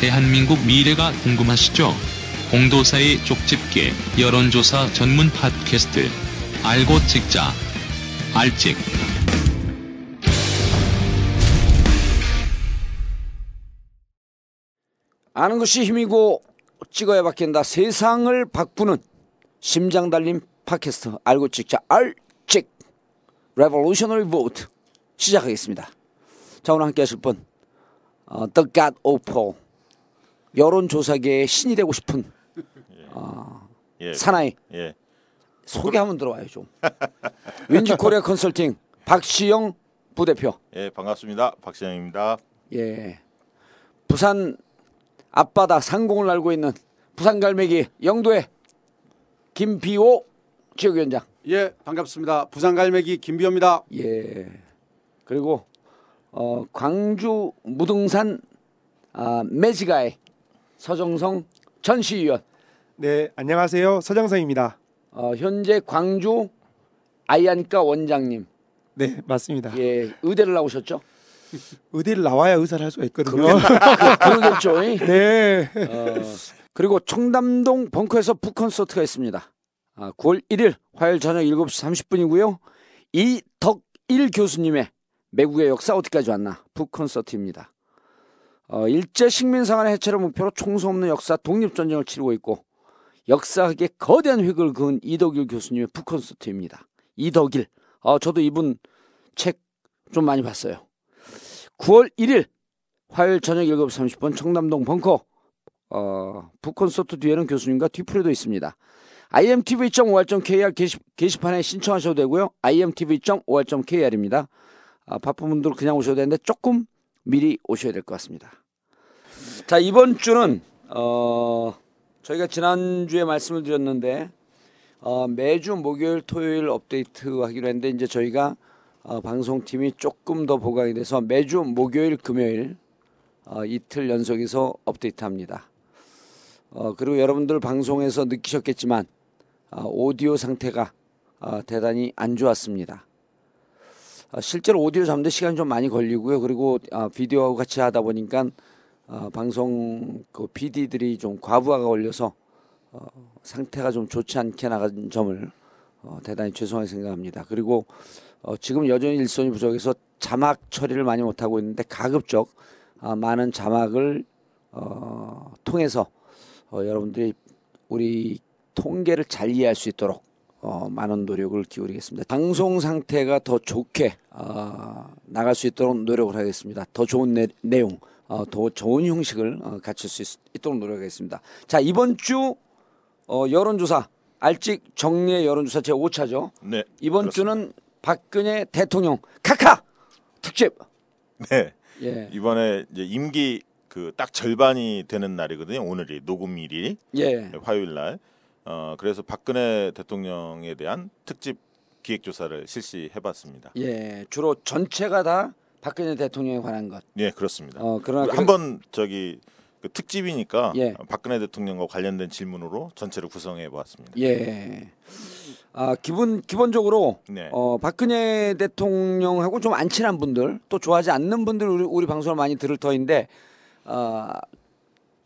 대한민국 미래가 궁금하시죠? 공도사의 쪽집게 여론조사 전문 팟캐스트 알고 찍자 알찍 아는 것이 힘이고 찍어야 바뀐다. 세상을 바꾸는 심장 달린 팟캐스트 알고 찍자 알찍 레볼루셔너리 보트 시작하겠습니다. 자 오늘 함께 하실 분 어, The God of Paul 여론조사계의 신이 되고 싶은 예. 사나이 예. 소개 한번 들어와요 좀. 윈지 코리아 컨설팅 박시영 부대표 예, 반갑습니다. 박시영입니다. 예 부산 앞바다 상공을 알고 있는 부산 갈매기 영도의 김비호 지역위원장 예, 반갑습니다. 부산 갈매기 김비호입니다. 예 그리고 어, 광주 무등산 아, 매지가의 서정성 전 시의원 네, 안녕하세요. 서정성입니다. 어, 현재 광주 아이안과 원장님 네, 맞습니다. 예 의대를 나오셨죠? 의대를 나와야 의사를 할 수가 있거든요. 그러겠죠. 이? 네. 어, 그리고 청담동 벙커에서 북콘서트가 있습니다. 아, 9월 1일 화요일 저녁 7시 30분이고요. 이덕일 교수님의 매국의 역사 어디까지 왔나 북콘서트입니다. 어, 일제 식민상한의 해체를 목표로 총수 없는 역사 독립전쟁을 치르고 있고 역사학에 거대한 획을 그은 이덕일 교수님의 북콘서트입니다. 이덕일. 어, 저도 이분 책 좀 많이 봤어요. 9월 1일 화요일 저녁 7시 30분 청담동 벙커 어, 북콘서트 뒤에는 교수님과 뒤풀이도 있습니다. imtv.or.kr 게시, 게시판에 신청하셔도 되고요. imtv.or.kr입니다. 아, 바쁜 분들 그냥 오셔도 되는데 조금 미리 오셔야 될 것 같습니다. 자 이번 주는 어, 저희가 지난 주에 말씀을 드렸는데 어, 매주 목요일 토요일 업데이트 하기로 했는데 이제 저희가 어, 방송팀이 조금 더 보강이 돼서 매주 목요일 금요일 어, 이틀 연속해서 업데이트합니다. 어, 그리고 여러분들 방송에서 느끼셨겠지만 어, 오디오 상태가 어, 대단히 안 좋았습니다. 어, 실제로 오디오 잡는데 시간이 좀 많이 걸리고요. 그리고 어, 비디오하고 같이 하다 보니까 어, 방송 그 PD들이 좀 과부하가 걸려서 어, 상태가 좀 좋지 않게 나간 점을 어, 대단히 죄송하게 생각합니다. 그리고 어, 지금 여전히 일손이 부족해서 자막 처리를 많이 못하고 있는데 가급적 어, 많은 자막을 어, 통해서 어, 여러분들이 우리 통계를 잘 이해할 수 있도록 어, 많은 노력을 기울이겠습니다. 방송 상태가 더 좋게 어, 나갈 수 있도록 노력을 하겠습니다. 더 좋은 내, 내용, 어, 더 좋은 형식을 어, 갖출 수 있, 있도록 노력하겠습니다. 자 이번 주 어, 여론조사 알직 정리의 여론조사 제 5차죠. 네. 이번 그렇습니다. 주는 박근혜 대통령 카카 특집. 네. 예, 이번에 이제 임기 그 딱 절반이 되는 날이거든요. 오늘이 녹음일이 예, 화요일 날. 어, 그래서 박근혜 대통령에 대한 특집 기획 조사를 실시해 봤습니다. 예. 주로 전체가 다 박근혜 대통령에 관한 것. 예, 그렇습니다. 어, 그러나 한번 저기 그 특집이니까 예. 박근혜 대통령과 관련된 질문으로 전체를 구성해 보았습니다. 예. 아 기본 기본적으로 네. 어 박근혜 대통령하고 좀 안 친한 분들 또 좋아하지 않는 분들 우리, 우리 방송을 많이 들을 터인데 어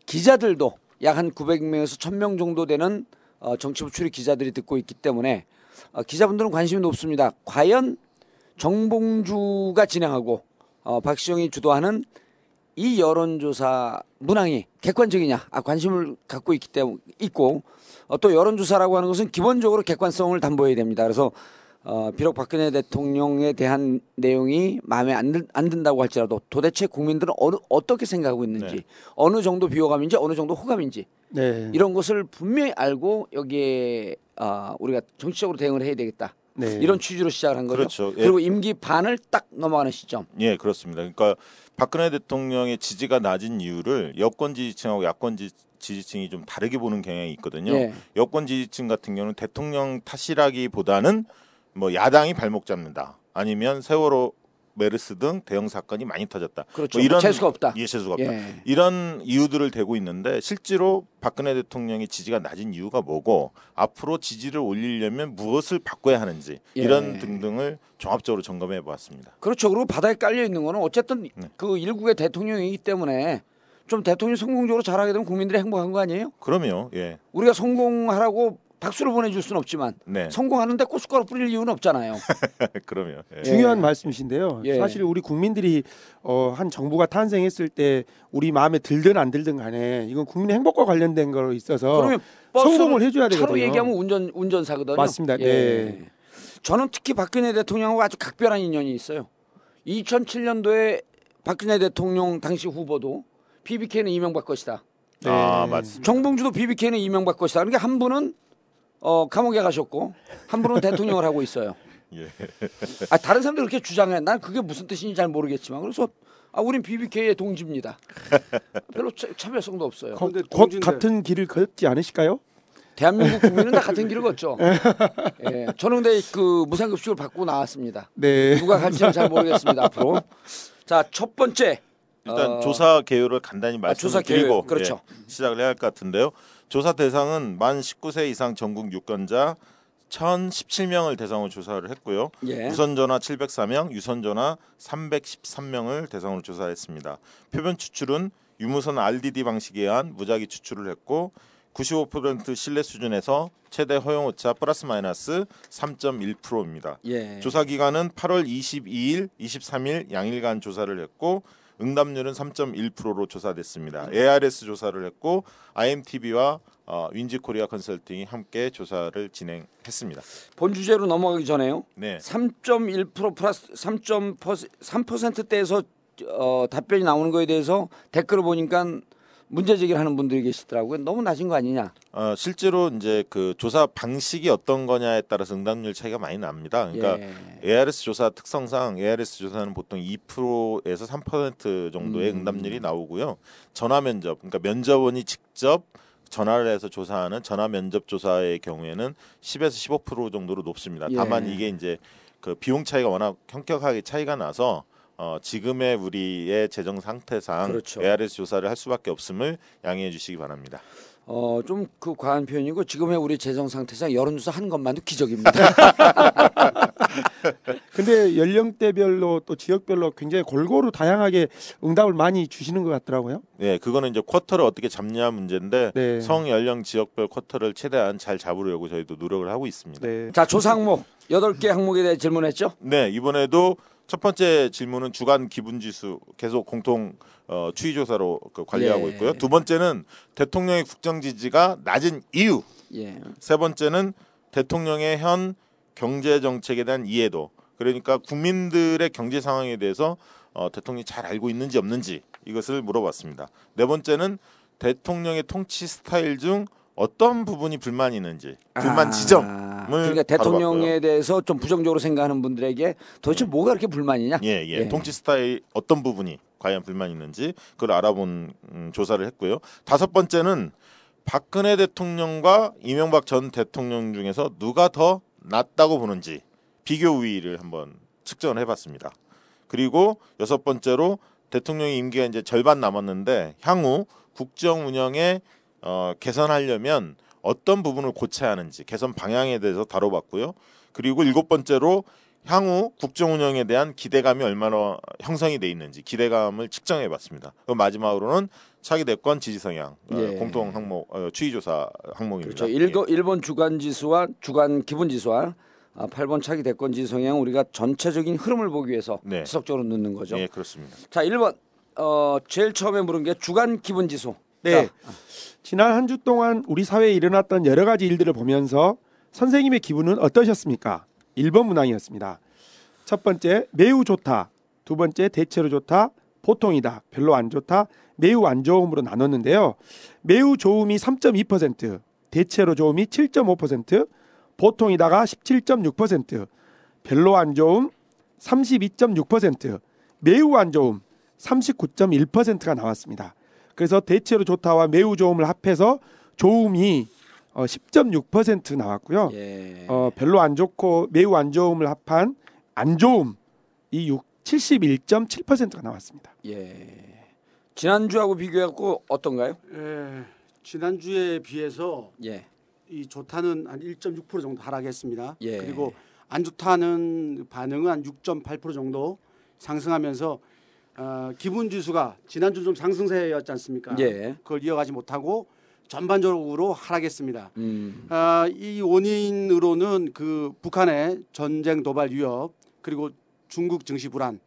기자들도 약 한 900명에서 1000명 정도 되는 어, 정치부 출입 기자들이 듣고 있기 때문에 어, 기자분들은 관심이 높습니다. 과연 정봉주가 진행하고 어, 박시영이 주도하는 이 여론조사 문항이 객관적이냐 아, 관심을 갖고 있기 때문에 있고 어, 또 여론조사라고 하는 것은 기본적으로 객관성을 담보해야 됩니다. 그래서 어, 비록 박근혜 대통령에 대한 내용이 마음에 안, 들, 안 든다고 할지라도 도대체 국민들은 어느, 어떻게 생각하고 있는지 네. 어느 정도 비호감인지 어느 정도 호감인지 네. 이런 것을 분명히 알고 여기에 어, 우리가 정치적으로 대응을 해야 되겠다. 네. 이런 취지로 시작을 한 거죠. 그렇죠. 예. 그리고 임기 반을 딱 넘어가는 시점. 예, 그렇습니다. 그러니까 박근혜 대통령의 지지가 낮은 이유를 여권 지지층하고 야권 지, 지지층이 좀 다르게 보는 경향이 있거든요. 예. 여권 지지층 같은 경우는 대통령 탓이라기보다는 뭐 야당이 발목 잡는다. 아니면 세월호 메르스 등 대형 사건이 많이 터졌다. 그렇죠. 뭐 이런 재수가 없다. 예, 재수가 없다. 예. 이런 이유들을 대고 있는데 실제로 박근혜 대통령의 지지가 낮은 이유가 뭐고 앞으로 지지를 올리려면 무엇을 바꿔야 하는지 예. 이런 등등을 종합적으로 점검해 보았습니다. 그렇죠. 그리고 바닥에 깔려 있는 거는 어쨌든 네. 그 일국의 대통령이기 때문에 좀 대통령 성공적으로 잘하게 되면 국민들이 행복한 거 아니에요? 그럼요. 예. 우리가 성공하라고 박수를 보내줄 수는 없지만 네. 성공하는데 고춧가루 뿌릴 이유는 없잖아요. 그럼요. 예. 중요한 말씀이신데요. 예. 사실 우리 국민들이 어, 한 정부가 탄생했을 때 우리 마음에 들든 안 들든 간에 이건 국민의 행복과 관련된 거로 있어서 그러면 성공을 해줘야 차로 되거든요. 얘기하면 운전 운전사거든요. 맞습니다. 예. 네. 저는 특히 박근혜 대통령하고 아주 각별한 인연이 있어요. 2007년도에 박근혜 대통령 당시 후보도 BBK는 이명박 것이다. 네. 아 맞습니다. 정봉주도 BBK는 이명박 것이다. 그러니까 한 분은 어, 감옥에 가셨고 한 분은 대통령을 하고 있어요. 예. 아, 다른 사람들 그렇게 주장해. 난 그게 무슨 뜻인지 잘 모르겠지만 그래서 아, 우린 BBK의 동지입니다. 별로 차, 차별성도 없어요. 거- 근데 곧. 같은 길을 걷지 않으실까요? 대한민국 국민은 다 같은 길을 걷죠. 예, 저는 근데 그 무상급식을 받고 나왔습니다. 네. 누가 갈지는 잘 모르겠습니다. 앞으로 자첫 번째 일단 어, 조사 개요를 간단히 아, 조사 말씀을 드리고 개요. 그렇죠. 예, 시작을 해야 할 것 같은데요. 조사 대상은 만 19세 이상 전국 유권자 1,017명을 대상으로 조사를 했고요. 예. 무선전화 704명, 유선 전화 313명을 대상으로 조사했습니다. 표본 추출은 유무선 RDD 방식에 의한 무작위 추출을 했고 95% 신뢰 수준에서 최대 허용 오차 플러스 마이너스 3.1%입니다. 예. 조사 기간은 8월 22일, 23일 양일간 조사를 했고 응답률은 3.1%로 조사됐습니다. ARS 조사를 했고 IMTV와 어, 윈지코리아 컨설팅이 함께 조사를 진행했습니다. 본 주제로 넘어가기 전에요. 네. 3.1% 플러스 3.3%대에서 어, 답변이 나오는 거에 대해서 댓글을 보니까 문제 제기를 하는 분들이 계시더라고요. 너무 낮은 거 아니냐? 어, 실제로 이제 그 조사 방식이 어떤 거냐에 따라서 응답률 차이가 많이 납니다. 그러니까 예. ARS 조사 특성상 ARS 조사는 보통 2%에서 3% 정도의 음. 응답률이 나오고요. 전화 면접, 그러니까 면접원이 직접 전화를 해서 조사하는 전화 면접 조사의 경우에는 10에서 15% 정도로 높습니다. 예. 다만 이게 이제 그 비용 차이가 워낙 현격하게 차이가 나서 어, 지금의 우리의 재정 상태상 그렇죠. ARS 조사를 할 수밖에 없음을 양해해 주시기 바랍니다. 어, 좀 그 과한 표현이고 지금의 우리 재정 상태상 여론조사 한 것만도 기적입니다. 근데 연령대별로 또 지역별로 굉장히 골고루 다양하게 응답을 많이 주시는 것 같더라고요. 네, 그거는 이제 쿼터를 어떻게 잡냐 문제인데 네. 성 연령 지역별 쿼터를 최대한 잘 잡으려고 저희도 노력을 하고 있습니다. 네, 네. 자, 조사 항목 여덟 개 항목에 대해 질문했죠? 이번에도 첫 번째 질문은 주간 기분 지수 계속 공통 어, 추이 조사로 그 관리하고 예. 있고요. 두 번째는 대통령의 국정 지지가 낮은 이유. 예. 세 번째는 대통령의 현 경제 정책에 대한 이해도. 그러니까 국민들의 경제 상황에 대해서 어, 대통령이 잘 알고 있는지 없는지 이것을 물어봤습니다. 네 번째는 대통령의 통치 스타일 중 어떤 부분이 불만이 있는지 불만 아, 지점을 그러니까 대통령에 대해서 좀 부정적으로 생각하는 분들에게 도대체 뭐가 그렇게 불만이냐? 예, 예. 예. 통치 스타일 어떤 부분이 과연 불만이 있는지 그걸 알아본 음, 조사를 했고요. 다섯 번째는 박근혜 대통령과 이명박 전 대통령 중에서 누가 더 낫다고 보는지 비교 우위를 한번 측정을 해봤습니다. 그리고 여섯 번째로 대통령의 임기가 이제 절반 남았는데 향후 국정 운영에 어, 개선하려면 어떤 부분을 고쳐야 하는지 개선 방향에 대해서 다뤄봤고요. 그리고 일곱 번째로 향후 국정 운영에 대한 기대감이 얼마나 형성이 돼 있는지 기대감을 측정해 봤습니다. 그리고 마지막으로는 차기 대권 지지 성향 어, 예. 공통 항목 어, 추이 조사 항목입니다. 그렇죠. 일거, 일본 주간 지수와 주간 기분 지수와 아, 8번 차기 대권 지수 성향 우리가 전체적인 흐름을 보기 위해서 네. 지속적으로 넣는 거죠. 예, 그렇습니다. 자, 1번 어, 제일 처음에 물은 게 주간 기분 지수. 네. 자, 지난 한 주 동안 우리 사회에 일어났던 여러 가지 일들을 보면서 선생님의 기분은 어떠셨습니까? 1번 문항이었습니다. 첫 번째, 매우 좋다. 두 번째, 대체로 좋다. 보통이다. 별로 안 좋다. 매우 안 좋음으로 나눴는데요. 매우 좋음이 3.2%, 대체로 좋음이 7.5%, 보통이다가 17.6%, 별로 안 좋음 32.6%, 매우 안 좋음 39.1%가 나왔습니다. 그래서 대체로 좋다와 매우 좋음을 합해서 좋음이 어, 10.6% 나왔고요. 예. 어, 별로 안 좋고 매우 안 좋음을 합한 안 좋음 이 71.7%가 나왔습니다. 예. 지난주하고 비교해 갖고 어떤가요? 예, 지난주에 비해서 예. 이 좋다는 한 1.6% 정도 하락했습니다. 예. 그리고 안 좋다는 반응은 한 6.8% 정도 상승하면서 어, 기분 지수가 지난주 좀 상승세였지 않습니까? 예. 그걸 이어가지 못하고 전반적으로 하락했습니다. 음. 아, 이 원인으로는 그 북한의 전쟁 도발 위협 그리고 중국 증시 불안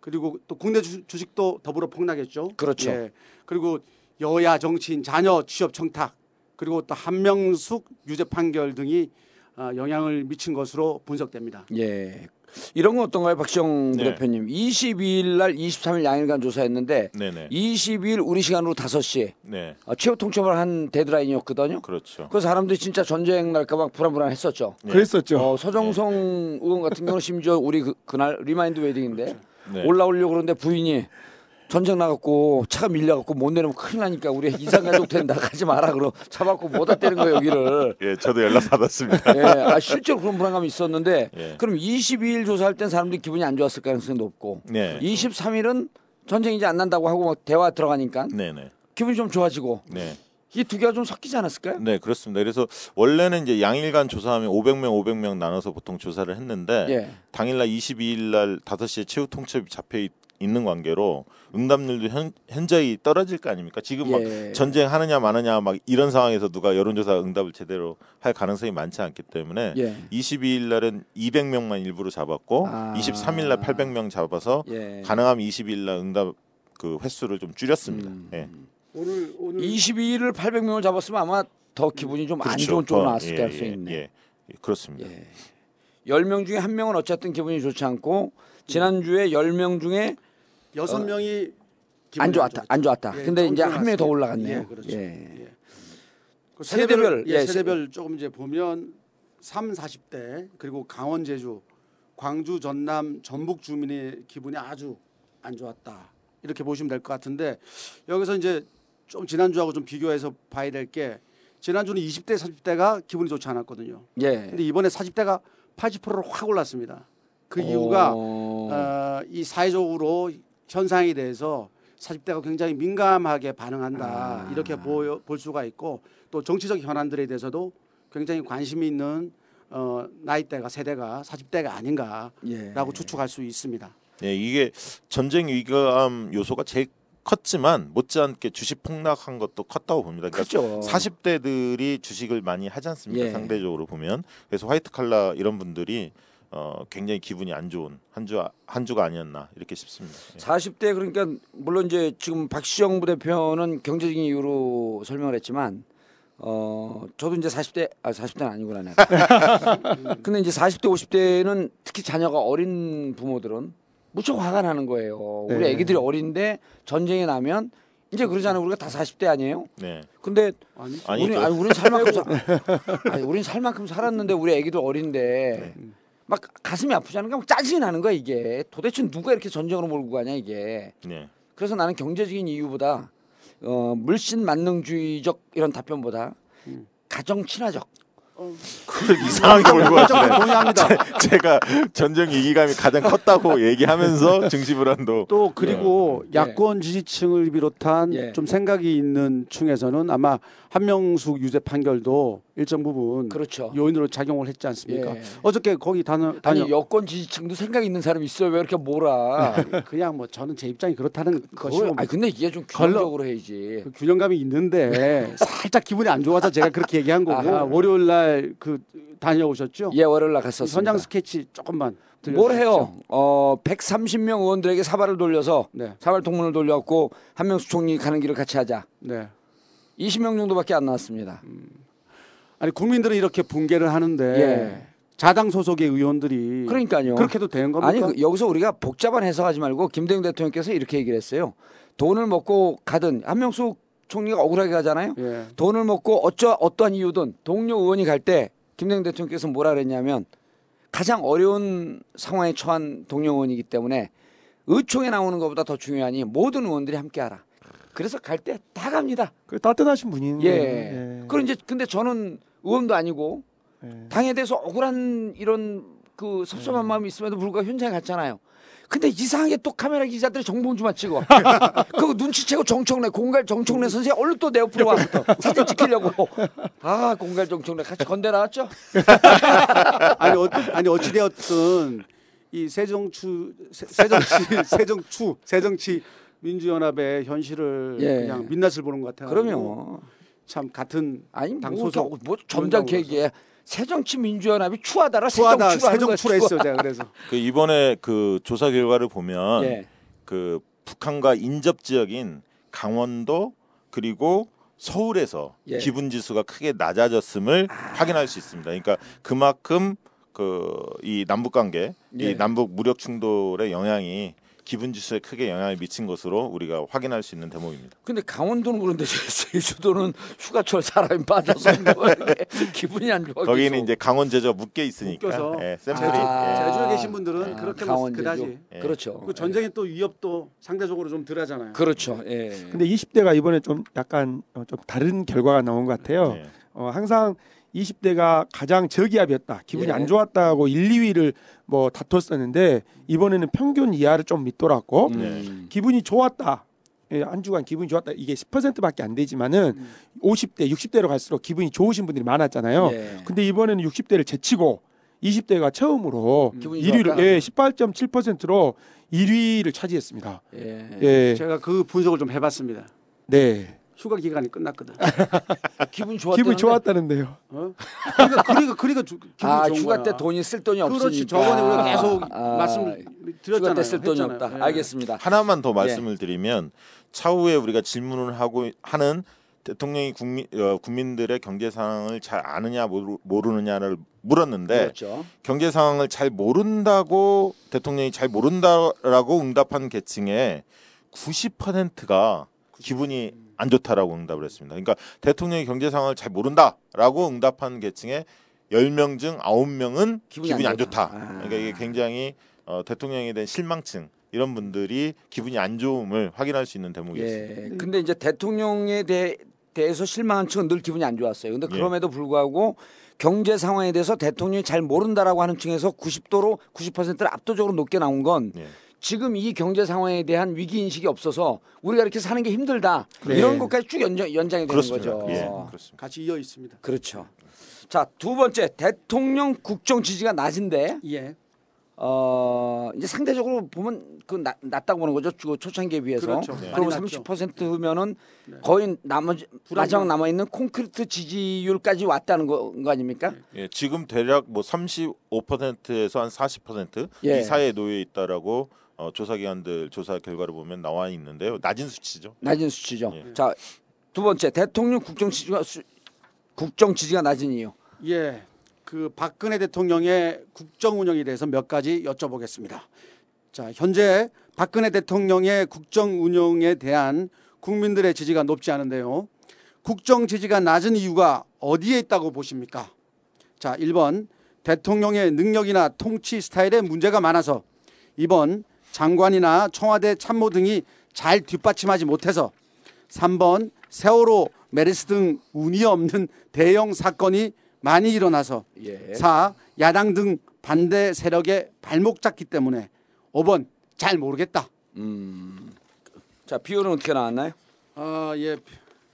그리고 또 국내 주, 주식도 더불어 폭락했죠. 그렇죠. 예. 그리고 여야 정치인 자녀 취업 청탁 그리고 또 한명숙 유죄 판결 등이 아, 영향을 미친 것으로 분석됩니다. 예. 이런 건 어떤가요, 박시영 네. 대표님? 22일 날 23일 양일간 조사했는데 네네. 22일 우리 시간으로 5시에 네. 어, 최후 통첩을 한 데드라인이었거든요. 그렇죠. 그 사람들이 진짜 전쟁 날까 봐 불안불안했었죠. 네. 그랬었죠. 어, 서정성 의원 같은 경우는 심지어 우리 그, 그날 리마인드 웨딩인데 네. 올라오려고 그러는데 부인이 전쟁 나갖고 차가 밀려갖고 못 내리면 큰일 나니까 우리 이상 가족 된다 가지 마라 그러 차 받고 못다 때는 거예요 여기를. 예, 저도 연락 받았습니다. 예, 아, 실제로 그런 불안감이 있었는데 예. 그럼 22일 조사할 땐 사람들이 기분이 안 좋았을 가능성이 높고 네. 23일은 전쟁이 이제 안 난다고 하고 막 대화 들어가니까 네 네. 기분이 좀 좋아지고 네. 이두 개가 좀 섞이지 않았을까요? 네, 그렇습니다. 그래서 원래는 이제 양일간 조사하면 500명, 500명 나눠서 보통 조사를 했는데 예. 당일날 22일 날 5시에 최후 통첩이 잡혀 있- 있는 관계로 응답률도 현, 현저히 떨어질 거 아닙니까? 지금 막 예. 전쟁 하느냐 마느냐 막 이런 상황에서 누가 여론조사 응답을 제대로 할 가능성이 많지 않기 때문에 예. 22일 날은 200명만 일부러 잡았고 아. 23일 날 800명 잡아서 예. 가능하면 22일 날 응답 그 횟수를 좀 줄였습니다. 음. 예. 오늘 오늘 22일을 800명을 잡았으면 아마 더 기분이 좀안 그렇죠. 좋은 쪽으로 더, 나왔을 예, 가능성이 예, 있네. 예. 예, 그렇습니다. 예. 10명 중에 한 명은 어쨌든 기분이 좋지 않고 지난주에 10명 중에 여섯 명이 기분이 안 좋았다. 안 좋았다. 예, 근데 이제 한 명이 더. 올라갔네요. 예, 그렇죠. 예. 그 세대별, 세대별 예, 예, 세대별 조금 이제 보면 3, 40대 그리고 강원 제주, 광주, 전남, 전북 주민의 기분이 아주 안 좋았다. 이렇게 보시면 될 것 같은데 여기서 이제 좀 지난주하고 좀 비교해서 봐야 될 게 지난주는 20대, 30대가 기분이 좋지 않았거든요. 예. 근데 이번에 40대가 80%로 확 올랐습니다. 그 이유가 어... 어, 이 사회적으로 현상에 대해서 40대가 굉장히 민감하게 반응한다 아. 이렇게 보여, 볼 수가 있고 또 정치적 현안들에 대해서도 굉장히 관심이 있는 어, 나이대가 세대가 40대가 아닌가라고 예. 추측할 수 있습니다. 예, 이게 전쟁 위기감 요소가 제일 컸지만 못지않게 주식 폭락한 것도 컸다고 봅니다. 그러니까 그렇죠. 40대들이 주식을 많이 하지 않습니까? 예. 상대적으로 보면 그래서 화이트 칼라 이런 분들이 어, 굉장히 기분이 안 좋은 한 주 한 주가 아니었나 이렇게 싶습니다. 예. 40대 그러니까 물론 이제 지금 박시영 부대표는 경제적인 이유로 설명을 했지만 어 저도 이제 40대 아 40대는 아니구나 내가. 근데 이제 40대 50대는 특히 자녀가 어린 부모들은 무척 화가 나는 거예요. 우리 네. 애기들이 어린데 전쟁이 나면 이제 그러잖아요. 우리가 다 40대 아니에요? 네. 근데 아니. 우리 아니 우린 살 만큼 사, 아니 우린 살 만큼 살았는데 우리 애기들 어린데 네. 막 가슴이 아프지 않은가? 막 짜증이 나는 거야 이게. 도대체 누가 이렇게 전쟁으로 몰고 가냐 이게. 네. 그래서 나는 경제적인 이유보다 어, 물씬 만능주의적 이런 답변보다 음. 가정 친화적. 그걸 이상하게 몰고 가시네. 제가 전쟁 위기감이 가장 컸다고 얘기하면서 증시 불안도 또 그리고 예. 야권 지지층을 비롯한 예. 좀 생각이 있는 층에서는 아마 한명숙 유죄 판결도 일정 부분 그렇죠. 요인으로 작용을 했지 않습니까? 예. 어저께 거기 다녀, 다녀 아니 여권 지지층도 생각 있는 사람이 있어요. 왜 이렇게 몰아? 그냥 뭐 저는 제 입장이 그렇다는 그거, 것이고 아니 근데 이게 좀 균형적으로 해야지. 그 균형감이 있는데 살짝 기분이 안 좋아서 제가 그렇게 얘기한 거고 아하. 월요일 날 그 다녀오셨죠? 예, 월요일 날 갔었습니다. 현장 스케치 조금만 뭘. 해요? 어, 130명 의원들에게 사발을 돌려서 네, 사발 통문을 돌려갖고 한명수 총리 가는 길을 같이 하자. 네. 20명 정도밖에 안 나왔습니다. 아니 국민들은 이렇게 붕괴를 하는데 예. 자당 소속의 의원들이 그러니까요. 그렇게도 되는 겁니까? 아니 그, 여기서 우리가 복잡한 해석하지 말고 김대중 대통령께서 이렇게 얘기를 했어요. 돈을 먹고 가든 한명숙 총리가 억울하게 가잖아요. 예. 돈을 먹고 어쩌 어떠한 이유든 동료 의원이 갈 때 김대중 대통령께서 뭐라 그랬냐면 가장 어려운 상황에 처한 동료 의원이기 때문에 의총에 나오는 것보다 더 중요하니 모든 의원들이 함께하라. 그래서 갈 때 다 갑니다. 그 따뜻하신 분이네. 예. 그럼 이제 근데 저는 의원도 아니고 예. 당에 대해서 억울한 이런 그 섭섭한 마음이 있음에도 불구하고 현장에 갔잖아요. 근데 이상하게 또 카메라 기자들이 정봉주만 찍어. 그거 눈치채고 정청래 공갈 정청래 선생 얼른 또 내 옆으로 와 사진 찍히려고. 아 공갈 정청래 같이 건대 나왔죠? 아니 어, 아니 어찌 되었든 이 새정추 새- 새정치 새정추 새정치 민주연합의 현실을 예. 그냥 민낯을 보는 것 같아요. 그럼요. 참 같은 아니 당 뭐, 소속 저- 뭐 점잖게 위원장으로서. 얘기해. 새정치민주연합이 추하다라 추하다 새정추라. 했어요 제가 그래서 그 이번에 그 조사 결과를 보면 예. 그 북한과 인접 지역인 강원도 그리고 서울에서 예. 기분 지수가 크게 낮아졌음을 확인할 수 있습니다. 그러니까 그만큼 그 이 남북 관계, 예. 이 남북 무력 충돌의 영향이 기분 지수에 크게 영향을 미친 것으로 우리가 확인할 수 있는 대목입니다. 근데 강원도는 그런데 제주도는 휴가철 사람이 빠져서 기분이 안 좋아. 거기는 계속. 이제 강원 제주가 묶여 있으니까 묶여서 예, 샘플이 아. 예. 제주에 계신 분들은 아, 그렇게 강원 뭐 그다지 제주. 예. 그렇죠. 그 전쟁의 또 위협도 상대적으로 좀 덜하잖아요. 그렇죠. 예. 근데 20대가 이번에 좀 약간 어, 좀 다른 결과가 나온 것 같아요. 예. 어, 항상 20대가 가장 저기압이었다. 기분이 예. 안 좋았다고 1, 2위를 뭐 다퉜었는데 이번에는 평균 이하를 좀 밑돌았고 음. 기분이 좋았다. 예, 한 주간 기분이 좋았다. 이게 10%밖에 안 되지만은 50대, 60대로 갈수록 기분이 좋으신 분들이 많았잖아요. 예. 근데 이번에는 60대를 제치고 20대가 처음으로 기분이 1위를 좋았다. 예, 18.7%로 1위를 차지했습니다. 예. 예. 제가 그 분석을 좀 해봤습니다. 네. 휴가 기간이 끝났거든. 기분 좋았다. 기분이 좋았다는데요. 어? 그러니까 그러니까 그러니까 주- 기분이 아 좋은 휴가 거야. 때 돈이 쓸 돈이 없으니까. 그렇지. 저번에 우리가 계속 아, 말씀을 드렸잖아요. 휴가 때 쓸 돈이. 없다. 예. 알겠습니다. 하나만 더 말씀을 드리면 차후에 우리가 질문을 하고 하는 대통령이 국민 어, 국민들의 경제 상황을 잘 아느냐 모르, 모르느냐를 물었는데 그렇죠. 경제 상황을 잘 모른다고 대통령이 잘 모른다라고 응답한 계층의 90%가 기분이 안 좋다라고 응답을 했습니다. 그러니까 대통령이 경제 상황을 잘 모른다라고 응답한 계층의 10명 중 9명은 기분이 기분이, 안 안 좋다. 좋다. 아. 그러니까 이게 굉장히 어, 대통령에 대한 실망층 이런 분들이 기분이 안 좋음을 확인할 수 있는 대목이었습니다. 예. 근데 이제 대통령에 대해 대해서 실망한 층은 늘 기분이 안 좋았어요. 근데 예. 그럼에도 불구하고 경제 상황에 대해서 대통령이 잘 모른다라고 하는 층에서 90도로 90%를 압도적으로 높게 나온 건 예. 지금 이 경제 상황에 대한 위기 인식이 없어서 우리가 이렇게 사는 게 힘들다 네. 이런 것까지 쭉 연장, 연장이 되는 그렇습니다. 거죠. 예, 그렇습니다. 같이 이어 있습니다. 그렇죠. 자 두 번째 대통령 국정 지지가 낮은데 예. 어 이제 상대적으로 보면 그 낮, 낮다고 보는 거죠. 주- 초창기에 비해서. 그렇죠. 네. 그리고 많이 낮죠. 30%면은 네. 거의 나머지 불안정. 마지막 남아 있는 콘크리트 지지율까지 왔다는 거, 거 아닙니까? 예, 지금 대략 뭐 35%에서 한 40%이 예. 사이에 놓여 있다라고 어, 조사 기관들 조사 결과를 보면 나와 있는데요. 낮은 수치죠. 낮은 수치죠. 예. 자 두 번째 대통령 국정 지지가 수, 국정 지지가 낮은 이유. 예. 그 박근혜 대통령의 국정 운영에 대해서 몇 가지 여쭤보겠습니다. 자, 현재 박근혜 대통령의 국정 운영에 대한 국민들의 지지가 높지 않은데요. 국정 지지가 낮은 이유가 어디에 있다고 보십니까? 자, 1번 대통령의 능력이나 통치 스타일에 문제가 많아서 2번 장관이나 청와대 참모 등이 잘 뒷받침하지 못해서 3번 세월호 메르스 등 운이 없는 대형 사건이 많이 일어나서 예. 4. 야당 등 반대 세력의 발목 잡기 때문에 5번 잘 모르겠다. 음. 자 비율은 어떻게 나왔나요? 아, 예.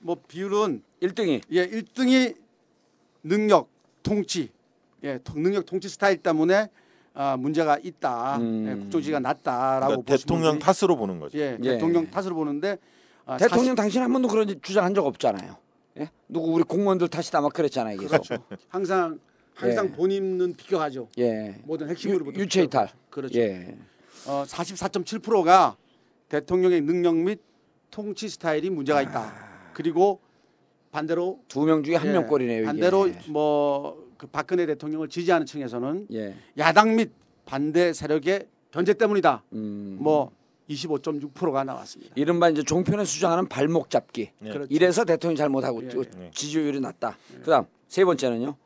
뭐 비율은 1등이 예, 1등이 능력, 통치. 예, 통- 능력 통치 스타일 때문에 아, 문제가 있다. 음. 예, 국정지가 낮다라고 그러니까 대통령 탓으로 보는 거죠. 예, 예. 대통령 탓으로 보는데 아, 대통령 당신 한 번도 그런 주장한 적 없잖아요. 예? 누구 우리 공무원들 탓이다 막 그랬잖아요. 계속. 사실 항상 항상 예. 본인은 비껴가죠. 예. 모든 유, 핵심으로부터 유체 이탈. 그렇죠. 예. 어, 44.7%가 대통령의 능력 및 통치 스타일이 문제가 있다. 그리고 반대로 두 명 중에 한 예, 명꼴이네요. 반대로 뭐 그 박근혜 대통령을 지지하는 층에서는 예. 야당 및 반대 세력의 견제 때문이다. 음. 뭐 25.6%가 나왔습니다. 이른바 이제 종편에 수장하는 발목 잡기. 예. 그렇죠. 이래서 대통령이 잘못하고 예, 예. 지지율이 낮다. 그다음 세 번째는요.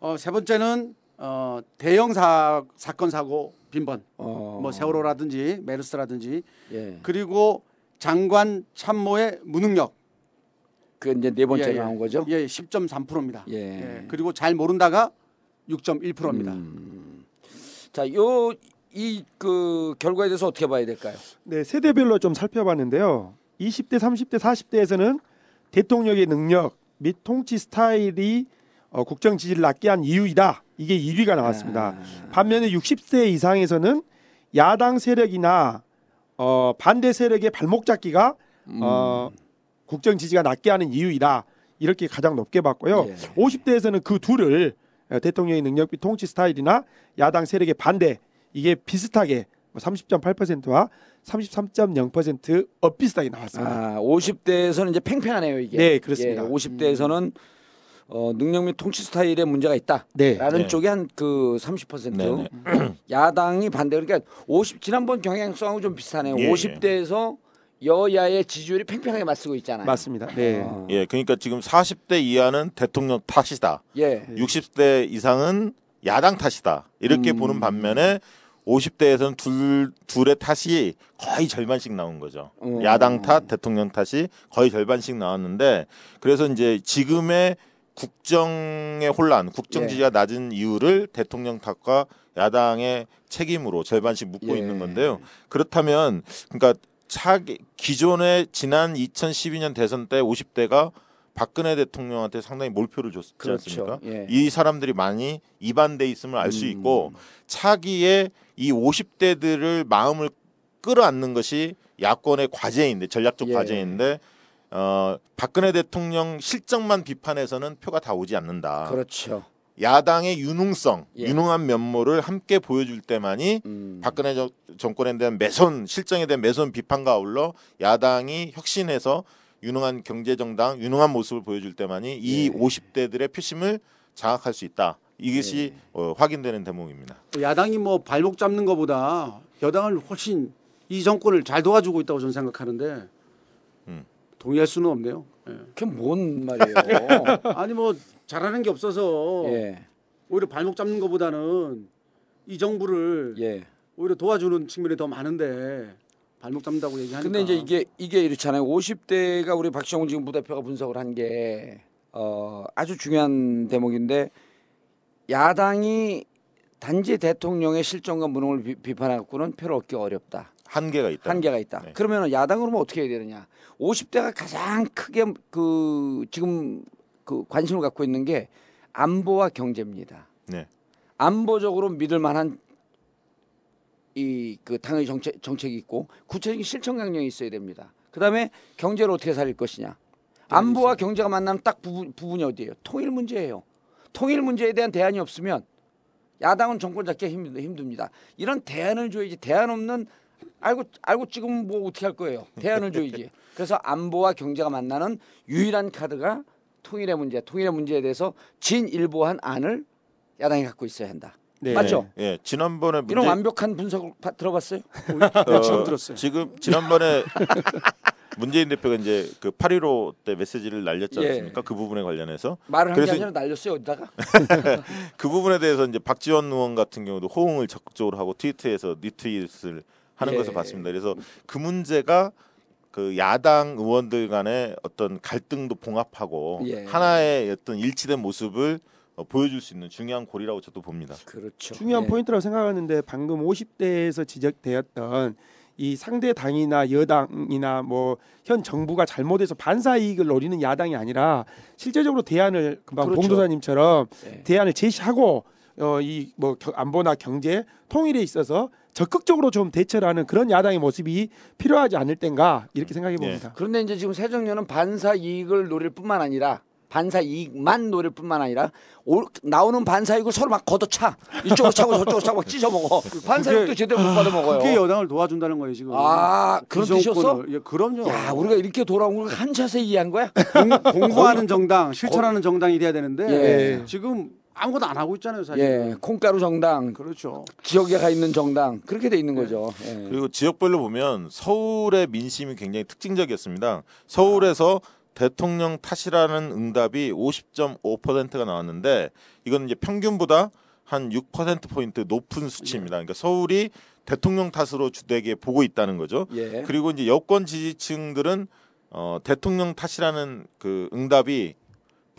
어, 세 번째는 어, 대형 사, 사건 사고 빈번. 어. 뭐 세월호라든지 메르스라든지 예. 그리고 장관 참모의 무능력. 그 이제 네 번째로 예, 예. 나온 거죠. 예, 10.3%입니다. 예. 그리고 잘 모른다가 6.1%입니다. 음. 자, 요 이 그 결과에 대해서 어떻게 봐야 될까요? 네, 세대별로 좀 살펴봤는데요. 20대, 30대, 40대에서는 대통령의 능력 및 통치 스타일이 어, 국정 지지를 낮게 한 이유이다. 이게 1위가 나왔습니다. 반면에 60세 이상에서는 야당 세력이나 어, 반대 세력의 발목 잡기가 어, 국정 지지가 낮게 하는 이유이다. 이렇게 가장 높게 봤고요. 예. 50대에서는 그 둘을 어, 대통령의 능력비 통치 스타일이나 야당 세력의 반대 이게 비슷하게 뭐 30.8%와 33.0% 엇비슷하게 나왔습니다. 아, 50대에서는 이제 팽팽하네요 이게. 네, 그렇습니다. 예, 50대에서는 어, 능력 및 통치 스타일에 문제가 있다. 네. 라는 네. 쪽이 한 그 30%. 네, 야당이 반대. 그러니까 50 지난번 경향성하고 좀 비슷하네요. 예, 예. 50대에서 여야의 지지율이 팽팽하게 맞서고 있잖아요. 맞습니다. 네. 어, 예, 그러니까 지금 40대 이하는 대통령 탓이다. 예. 60대 이상은 야당 탓이다. 이렇게 음. 보는 반면에 50대에서는 둘 둘의 탓이 거의 절반씩 나온 거죠. 어. 야당 탓, 대통령 탓이 거의 절반씩 나왔는데 그래서 이제 지금의 국정의 혼란, 국정 예. 지지가 낮은 이유를 대통령 탓과 야당의 책임으로 절반씩 묻고 예. 있는 건데요. 그렇다면 그러니까 차기 기존의 지난 2012년 대선 때 50대가 박근혜 대통령한테 상당히 몰표를 줬지 그렇죠. 않습니까? 예. 이 사람들이 많이 이반돼 있음을 알수 음. 있고 차기에 이 50대들을 마음을 끌어안는 것이 야권의 과제인데 전략적 예. 과제인데 어, 박근혜 대통령 실정만 비판해서는 표가 다 오지 않는다. 그렇죠. 야당의 유능성, 예. 유능한 면모를 함께 보여줄 때만이 음. 박근혜 정- 정권에 대한 매선 실정에 대한 매선 비판과 아울러 야당이 혁신해서 유능한 경제 정당, 유능한 모습을 보여줄 때만이 이 예. 50대들의 표심을 장악할 수 있다. 이것이 예. 어, 확인되는 대목입니다. 야당이 뭐 발목 잡는 것보다 여당을 훨씬 이 정권을 잘 도와주고 있다고 저는 생각하는데 음. 동의할 수는 없네요. 예. 그게 뭔 말이에요? 아니 뭐 잘하는 게 없어서 예. 오히려 발목 잡는 것보다는 이 정부를 예. 오히려 도와주는 측면이 더 많은데 발목 잡는다고 얘기하니까. 근데 이제 이게 이게 이렇잖아요. 50대가 우리 박시영 지금 부대표가 분석을 한 게 어, 아주 중요한 대목인데 야당이 단지 대통령의 실정과 무능을 비, 비판하고는 표를 얻기 어렵다. 한계가 있다. 한계가 있다. 네. 그러면 야당으로 면 어떻게 해야 되느냐? 50대가 가장 크게 그 지금 그 관심을 갖고 있는 게 안보와 경제입니다. 네. 안보적으로 믿을 만한 이 그 당의 정책 정책이 있고 구체적인 실천 강령이 있어야 됩니다. 그다음에 경제를 어떻게 살릴 것이냐. 안보와 경제가 만나는 딱 부분, 부분이 어디예요? 통일 문제예요. 통일 문제에 대한 대안이 없으면 야당은 정권 잡기 힘, 힘듭니다. 이런 대안을 줘야지 대안 없는 알고 알고 지금 뭐 어떻게 할 거예요? 대안을 줘야지. 그래서 안보와 경제가 만나는 유일한 카드가 통일의 문제, 통일의 문제에 대해서 진일보한 안을 야당이 갖고 있어야 한다. 네. 맞죠? 예, 지난번에 문제 이런 완벽한 분석을 파- 들어봤어요? 어, 지금 들었어요. 지금 지난번에 문재인 대표가 이제 그 8.15 때 메시지를 날렸지 예. 않습니까? 그 부분에 관련해서 말을 한게 그래서- 아니라 날렸어요 어디다가? 그 부분에 대해서 이제 박지원 의원 같은 경우도 호응을 적극적으로 하고 트위터에서 리트윗을 하는 예. 것을 봤습니다. 그래서 그 문제가 그 야당 의원들 간의 어떤 갈등도 봉합하고 예. 하나의 어떤 일치된 모습을 어, 보여줄 수 있는 중요한 고리라고 저도 봅니다. 그렇죠. 중요한 예. 포인트라고 생각하는데 방금 50대에서 지적되었던 이 상대 당이나 여당이나 뭐 현 정부가 잘못해서 반사 이익을 노리는 야당이 아니라 실제적으로 대안을 금방 그렇죠. 봉도사님처럼 예. 대안을 제시하고 어 이 뭐 안보나 경제 통일에 있어서 적극적으로 좀 대처를 하는 그런 야당의 모습이 필요하지 않을 땐가 이렇게 생각해 봅니다. 그런데 이제 지금 새정년은 반사 이익을 노릴 뿐만 아니라 반사 이익만 노릴 뿐만 아니라 올, 나오는 반사 이익을 서로 막 걷어차 이쪽으로 차고 저쪽으로 차고 막 찢어 먹어 반사 이익도 제대로 못 받아 먹어요. 그게 여당을 도와준다는 거예요 지금. 아 그런 이 뜻이었어? 예, 그럼요. 야 우리가 이렇게 돌아온 걸한 차세 이해한 거야? 공, 공부하는 정당, 실천하는 정당이 돼야 되는데 예. 지금 아무것도 안 하고 있잖아요 사실. 예, 콩가루 정당 그렇죠. 지역에 가 있는 정당 그렇게 돼 있는 거죠. 예. 그리고 지역별로 보면 서울의 민심이 굉장히 특징적이었습니다. 서울에서 대통령 탓이라는 응답이 50.5%가 나왔는데 이건 이제 평균보다 한 6% 포인트 높은 수치입니다. 그러니까 서울이 대통령 탓으로 주되게 보고 있다는 거죠. 예. 그리고 이제 여권 지지층들은 어, 대통령 탓이라는 그 응답이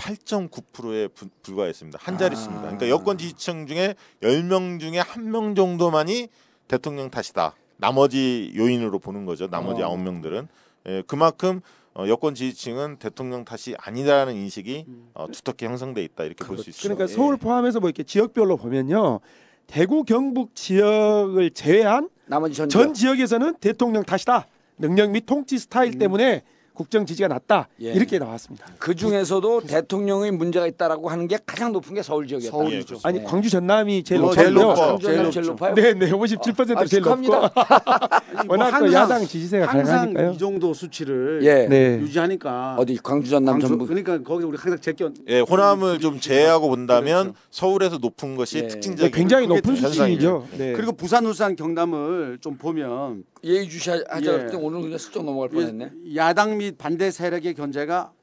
8.9%에 불과했습니다. 한 자릿수입니다. 그러니까 여권 지지층 중에 10명 중에 한 명 정도만이 대통령 탓이다. 나머지 요인으로 보는 거죠. 나머지 어. 아홉 명들은 예, 그만큼 어, 여권 지지층은 대통령 탓이 아니다라는 인식이 어, 두텁게 형성돼 있다 이렇게 볼 수 있죠. 그러니까 예. 서울 포함해서 뭐 이렇게 지역별로 보면요. 대구 경북 지역을 제외한 나머지 전, 전 지역 에서는 대통령 탓이다. 능력 및 통치 스타일 때문에 국정 지지가 낮다. 음. 예. 이렇게 나왔습니다. 그 중에서도 대통령의 문제가 있다라고 하는 게 가장 높은 게 서울 지역이었다. 서울이죠. 예, 아니 네. 광주 전남이 제일 어, 높아요. 제일 높아. 광주 제일 제일. 높아요. 네, 네, 57% 아, 제일 높고 뭐 워낙 또 항상- 야당 지지세가 강하니까요. 이 정도 수치를 예. 네. 유지하니까 어디 광주 전남 광주- 전북 그러니까 거기 우리 항상 제껴 예, 호남을 좀 제외하고 본다면 그렇죠. 서울에서 높은 것이 예. 네, 특징적인 굉장히 높은. 예. 네. 그리고 부산, 울산, 경남을 좀 보면 예의주시하자 예. 오늘 그냥 슬쩍 넘어갈 뻔했네. 야당 및 반대 세력의 견제가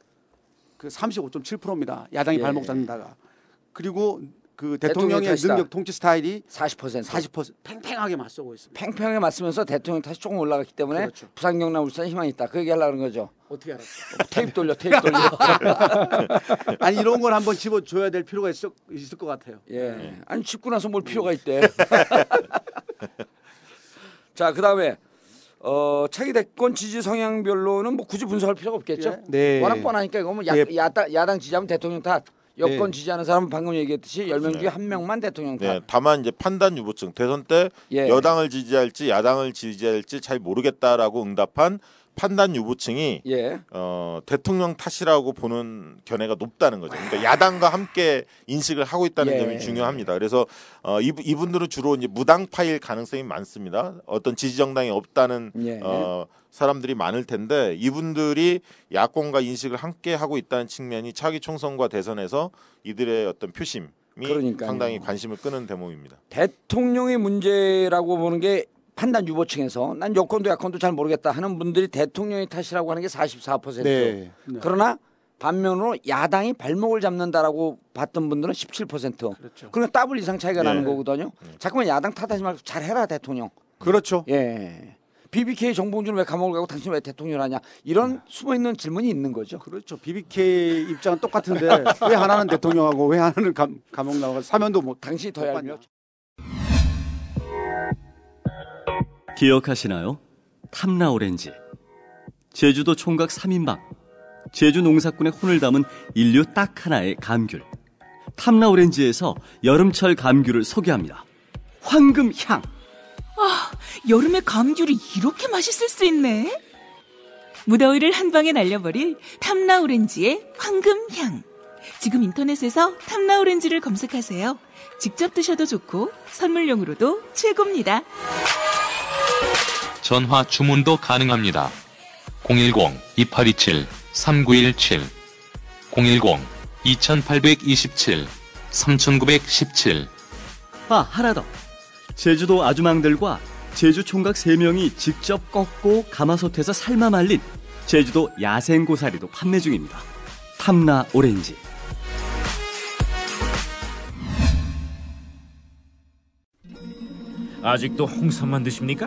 그 35.7%입니다. 야당이 예. 발목 잡는다가 그리고 그 대통령 대통령의. 능력 통치 스타일이 40% 40% 팽팽하게 맞서고 있습니다. 팽팽하게 맞으면서 대통령 탓이 조금 올라갔기 때문에 그렇죠. 부산 경남 울산에 희망이 있다. 그 얘기 그런 거죠. 어떻게 알았어? 테이프 돌려 테이프 돌려. 아니 이런 걸 한번 집어 줘야 될 필요가 있을, 있을 것 같아요. 예. 아니 짚고 나서 뭘 필요가 있대. 자, 그다음에 어, 차기 대권 지지 성향별로는 뭐 굳이 분석할 필요가 없겠죠. 예. 네. 워낙 뻔하니까 이거 뭐 야, 예. 야당, 야당 지지하면 대통령 탓. 여권 네. 지지하는 사람은 방금 얘기했듯이 10명 중에 한 명만 대통령 탓. 네, 다만 이제 판단 유보층 대선 때 예. 여당을 지지할지 야당을 지지할지 잘 모르겠다라고 응답한 판단 유보층이 예. 어, 대통령 탓이라고 보는 견해가 높다는 거죠. 그러니까 야당과 함께 인식을 하고 있다는 예. 점이 중요합니다. 그래서 어, 이, 이분들은 주로 이제 무당파일 가능성이 많습니다. 어떤 지지 정당이 없다는 예. 어, 사람들이 많을 텐데 이분들이 야권과 인식을 함께 하고 있다는 측면이 차기 총선과 대선에서 이들의 어떤 표심이 그러니까요. 상당히 관심을 끄는 대목입니다. 대통령의 문제라고 보는 게 판단 유보층에서 난 여권도 야권도 잘 모르겠다 하는 분들이 대통령의 탓이라고 하는 게 44%. 네. 네. 그러나 반면으로 야당이 발목을 잡는다라고 봤던 분들은 17%. 그렇죠. 그러니까 더블 이상 차이가 네. 나는 거거든요. 자꾸만 야당 탓하지 말고 잘해라 대통령. 그렇죠. 예. BBK 정봉준은 왜 감옥을 가고 당신 왜 대통령을 하냐 이런 숨어 있는 질문이 있는 거죠. 그렇죠. BBK 입장은 똑같은데 왜 하나는 대통령하고 왜 하나는 감, 감옥 나가고 사면도 못. 당신이 더 얄미워. 기억하시나요? 탐라 오렌지. 제주도 총각 3인방. 제주 농사꾼의 혼을 담은 인류 딱 하나의 감귤. 탐라 오렌지에서 여름철 감귤을 소개합니다. 황금향. 여름에 감귤이 이렇게 맛있을 수 있네. 무더위를 한 방에 날려버릴 탐라 오렌지의 황금향. 지금 인터넷에서 탐라 오렌지를 검색하세요. 직접 드셔도 좋고 선물용으로도 최고입니다. 전화 주문도 가능합니다. 010-2827-3917 010-2827-3917 아, 하나 더. 제주도 아주망들과 제주 총각 3명이 직접 꺾고 가마솥에서 삶아 말린 제주도 야생고사리도 판매 중입니다. 탐라 오렌지. 아직도 홍삼만 드십니까?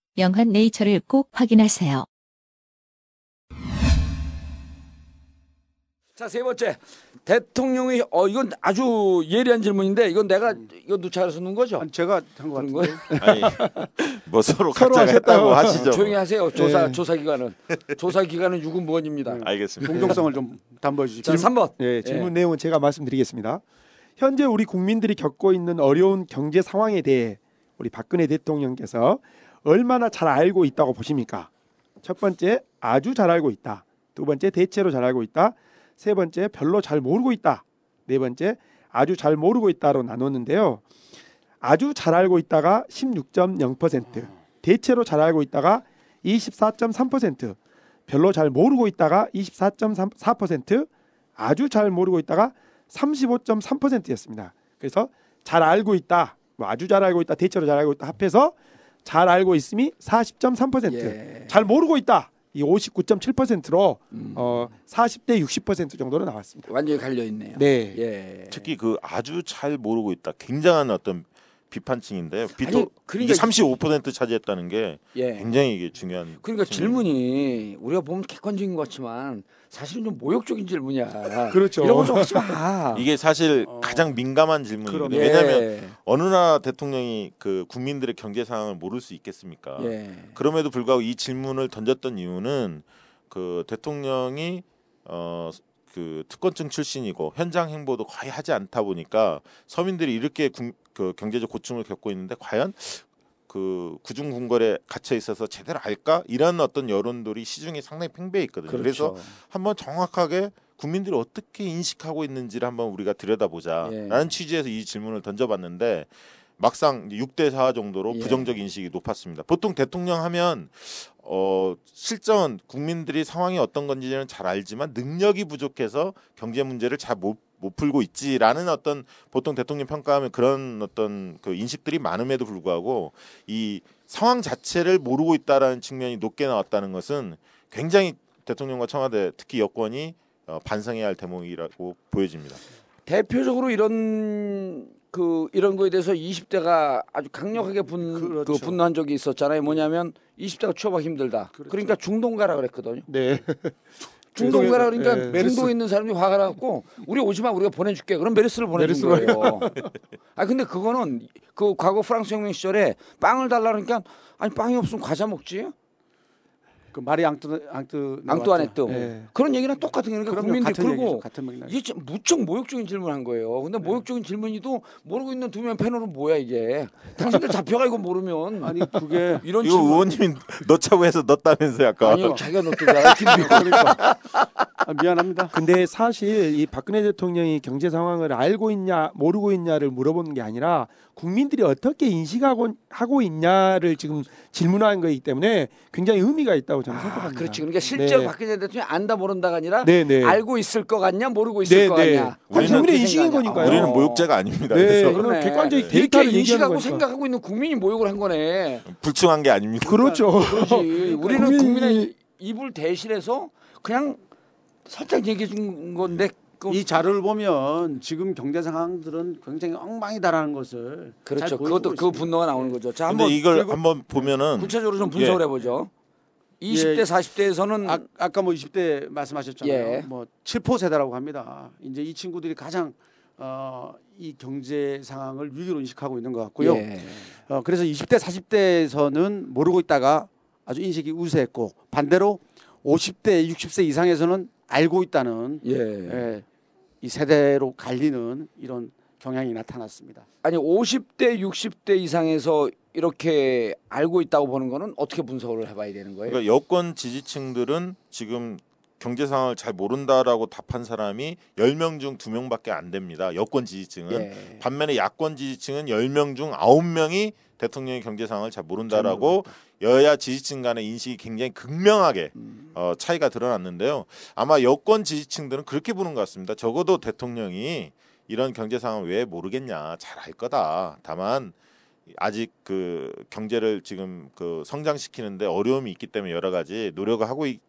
영한 네이처를 꼭 확인하세요. 자, 세 번째. 대통령이 어 이건 아주 예리한 질문인데 이건 내가 이거 누차해서 넣은 거죠? 아니, 제가 한것 그런 같은데. 거예요? 아니 뭐 서로 서로 각자 하셨다고. 했다고 하시죠. 조용히 하세요. 조사 네. 조사 기관은 조사 기관은 유군무원입니다. 알겠습니다. 공정성을 좀 담보해 주십시오. 자, 3번. 네, 질문 내용은 제가 말씀드리겠습니다. 현재 우리 국민들이 겪고 있는 어려운 경제 상황에 대해 우리 박근혜 대통령께서 얼마나 잘 알고 있다고 보십니까? 첫 번째, 아주 잘 알고 있다. 두 번째, 대체로 잘 알고 있다. 세 번째 별로 잘 모르고 있다. 네 번째 아주 잘 모르고 있다로 나눴는데요. 아주 잘 알고 있다가 16.0%, 대체로 잘 알고 있다가 24.3%, 별로 잘 모르고 있다가 24.4%, 아주 잘 모르고 있다가 35.3%였습니다. 그래서 잘 알고 있다, 뭐 아주 잘 알고 있다, 대체로 잘 알고 있다 합해서 잘 알고 있음이 40.3%, 예. 잘 모르고 있다 이 59.7%로 음. 어 40대 60% 정도로 나왔습니다. 완전히 갈려 있네요. 네. 예. 특히 그 아주 잘 모르고 있다. 굉장한 어떤 비판층인데요. 비토 아니, 그러니까 이게 35% 차지했다는 게 예. 굉장히 이게 중요한. 그러니까. 질문이 우리가 보면 객관적인 것 같지만 사실은 좀 모욕적인 질문이야. 그렇죠. 이런 거좀 하지 마. 이게 사실 어. 가장 민감한 질문이거든요. 예. 왜냐하면 어느 나라 대통령이 그 국민들의 경제 상황을 모를 수 있겠습니까? 예. 그럼에도 불구하고 이 질문을 던졌던 이유는 그 대통령이 어 그 특권층 출신이고 현장 행보도 거의 하지 않다 보니까 서민들이 이렇게 군- 그 경제적 고충을 겪고 있는데 과연 그 구중 궁궐에 갇혀 있어서 제대로 알까 이런 어떤 여론들이 시중에 상당히 팽배해 있거든요. 그래서 그렇죠. 한번 정확하게 국민들이 어떻게 인식하고 있는지를 한번 우리가 들여다보자라는 예. 취지에서 이 질문을 던져봤는데 막상 6대 4 정도로 예. 부정적 인식이 높았습니다. 보통 대통령 하면 어 실전 국민들이 상황이 어떤 건지는 잘 알지만 능력이 부족해서 경제 문제를 잘못 못 풀고 있지라는 어떤 보통 대통령 평가하면 그런 어떤 그 인식들이 많음에도 불구하고 이 상황 자체를 모르고 있다라는 측면이 높게 나왔다는 것은 굉장히 대통령과 청와대 특히 여권이 어, 반성해야 할 대목이라고 보여집니다. 대표적으로 이런 그 이런 거에 대해서 20대가 아주 강력하게 분, 그 그렇죠. 분노한 적이 있었잖아요. 뭐냐면 20대가 취업하기 힘들다. 그렇죠. 그러니까 중동 가라 그랬거든요. 네. 중동 가라 그러니까 예, 메르스. 중동에 있는 사람이 화가 나갖고 우리 오지 마 우리가 보내줄게. 그럼 메르스를 보내준 메르스로. 거예요. 아 근데 그거는 그 과거 프랑스 혁명 시절에 빵을 달라 그러니까 아니 빵이 없으면 과자 먹지. 그 마리 앙뚜 앙뚜 앙뚜아네트 예. 그런 얘기랑 똑같은 거니까 그럼요. 국민들이 같은 얘기죠. 그리고 같은 맥락. 이게 참 무척 모욕적인 질문한 거예요. 근데 모욕적인 질문인지도 모르고 있는 두 명 패널은 뭐야 이게? 당신들 잡혀가 이거 모르면 아니 그게 이런 이거 질문 의원님이 넣자고 해서 넣었다면서요 아까. 아니요 자기가 넣었더라. 그러니까 아, 미안합니다. 근데 사실 이 박근혜 대통령이 경제 상황을 알고 있냐 모르고 있냐를 물어보는 게 아니라 국민들이 어떻게 인식하고 하고 있냐를 지금 질문한 거이기 때문에 굉장히 의미가 있다고 저는 아, 생각합니다. 그렇지. 그러니까 실제로 네. 박근혜 대통령이 안다 모른다가 아니라 네, 네. 알고 있을 것 같냐 모르고 있을 네, 것 네. 같냐. 국민의 인식인 생각하냐. 거니까요. 우리는 어. 모욕죄가 아닙니다. 네, 그래서. 객관적인 이렇게 데이터를 인식하고 거니까. 생각하고 있는 국민이 모욕을 한 거네. 불충한 게 아닙니다. 그렇죠. 그렇지. 우리는 국민이- 국민의 입을 대신해서 그냥 살짝 얘기해 준 건데 그이 자료를 보면 지금 경제 상황들은 굉장히 엉망이다라는 것을 잘 그렇죠. 그것도 그 있습니다. 분노가 나오는 거죠. 자, 한번 이걸 한번 보면은 구체적으로 좀 분석을 예. 해보죠. 20대, 예. 40대에서는 아, 아까 뭐 20대 말씀하셨잖아요. 예. 뭐 7포 세대라고 합니다. 이제 이 친구들이 가장 어, 이 경제 상황을 위기로 인식하고 있는 것 같고요. 예. 어, 그래서 20대, 40대에서는 모르고 있다가 아주 인식이 우세했고 반대로 50대, 60세 이상에서는 알고 있다는 예. 예, 이 세대로 갈리는 이런 경향이 나타났습니다. 아니 50대, 60대 이상에서 이렇게 알고 있다고 보는 거는 어떻게 분석을 해봐야 되는 거예요? 그러니까 여권 지지층들은 지금 경제 상황을 잘 모른다라고 답한 사람이 10명 중 2명밖에 안 됩니다. 여권 지지층은. 예. 반면에 야권 지지층은 10명 중 9명이 대통령의 경제 상황을 잘 모른다라고 여야 지지층 간의 인식이 굉장히 극명하게 음. 어, 차이가 드러났는데요. 아마 여권 지지층들은 그렇게 보는 것 같습니다. 적어도 대통령이 이런 경제 상황을 왜 모르겠냐 잘 알 거다. 다만 아직 그 경제를 지금 그 성장시키는데 어려움이 있기 때문에 여러 가지 노력을 하고 있,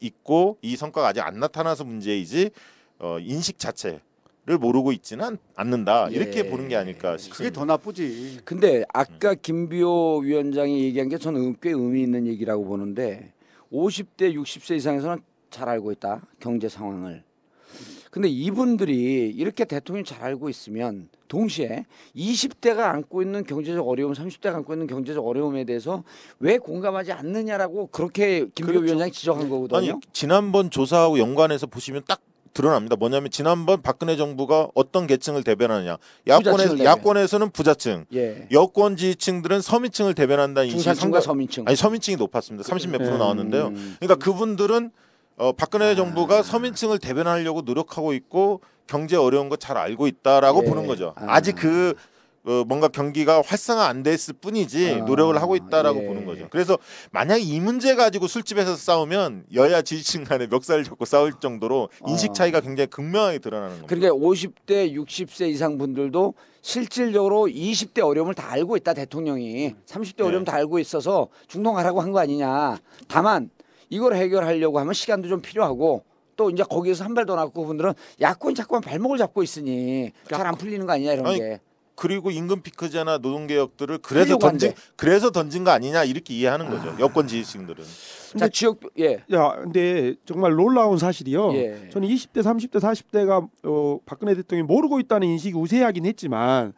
있고 이 성과가 아직 안 나타나서 문제이지 어, 인식 자체 를 모르고 있지는 않- 않는다 이렇게 예. 보는 게 아닐까 그게 싶습니다. 더 나쁘지. 근데 아까 김비호 위원장이 얘기한 게 저는 꽤 의미 있는 얘기라고 보는데 50대 60세 이상에서는 잘 알고 있다 경제 상황을 근데 이분들이 이렇게 대통령이 잘 알고 있으면 동시에 20대가 안고 있는 경제적 어려움, 30대가 안고 있는 경제적 어려움에 대해서 왜 공감하지 않느냐라고 그렇게 김비호 그렇죠. 위원장이 지적한 거거든요. 아니 지난번 조사하고 연관해서 보시면 딱 드러납니다. 뭐냐면 지난번 박근혜 정부가 어떤 계층을 대변하냐. 부자층을 야권에 대변. 야권에서는 부자층, 예. 여권 지지층들은 서민층을 대변한다는 인식이 상당- 서민층. 아니 서민층이 높았습니다. 30몇 프로 네. 나왔는데요. 음. 그러니까 그분들은 어, 박근혜 정부가 서민층을 대변하려고 노력하고 있고 경제 어려운 거 잘 알고 있다라고 예. 보는 거죠. 아. 아직 그 어, 뭔가 경기가 활성화 안 됐을 뿐이지 아. 노력을 하고 있다라고 예. 보는 거죠. 그래서 만약 이 문제 가지고 술집에서 싸우면 여야 지지층 간에 멱살을 잡고 싸울 정도로 인식 아. 차이가 굉장히 극명하게 드러나는 겁니다. 그러니까 50대, 60세 이상 분들도 실질적으로 20대 어려움을 다 알고 있다 대통령이 30대 어려움 다 알고 있어서 중동하라고 한 거 아니냐. 다만 이걸 해결하려고 하면 시간도 좀 필요하고 또 이제 거기에서 한 발 더 나고 그분들은 야권이 자꾸만 발목을 잡고 있으니 잘 안 풀리는 거 아니냐 이런 아니, 게. 그리고 임금 피크제나 노동 개혁들을 그래서 던진 한대. 그래서 던진 거 아니냐 이렇게 이해하는 거죠. 여권 지지층들은. 자 지역 예. 야, 근데 정말 놀라운 사실이요. 예. 저는 20대, 30대, 40대가 어, 박근혜 대통령이 모르고 있다는 인식이 우세하긴 했지만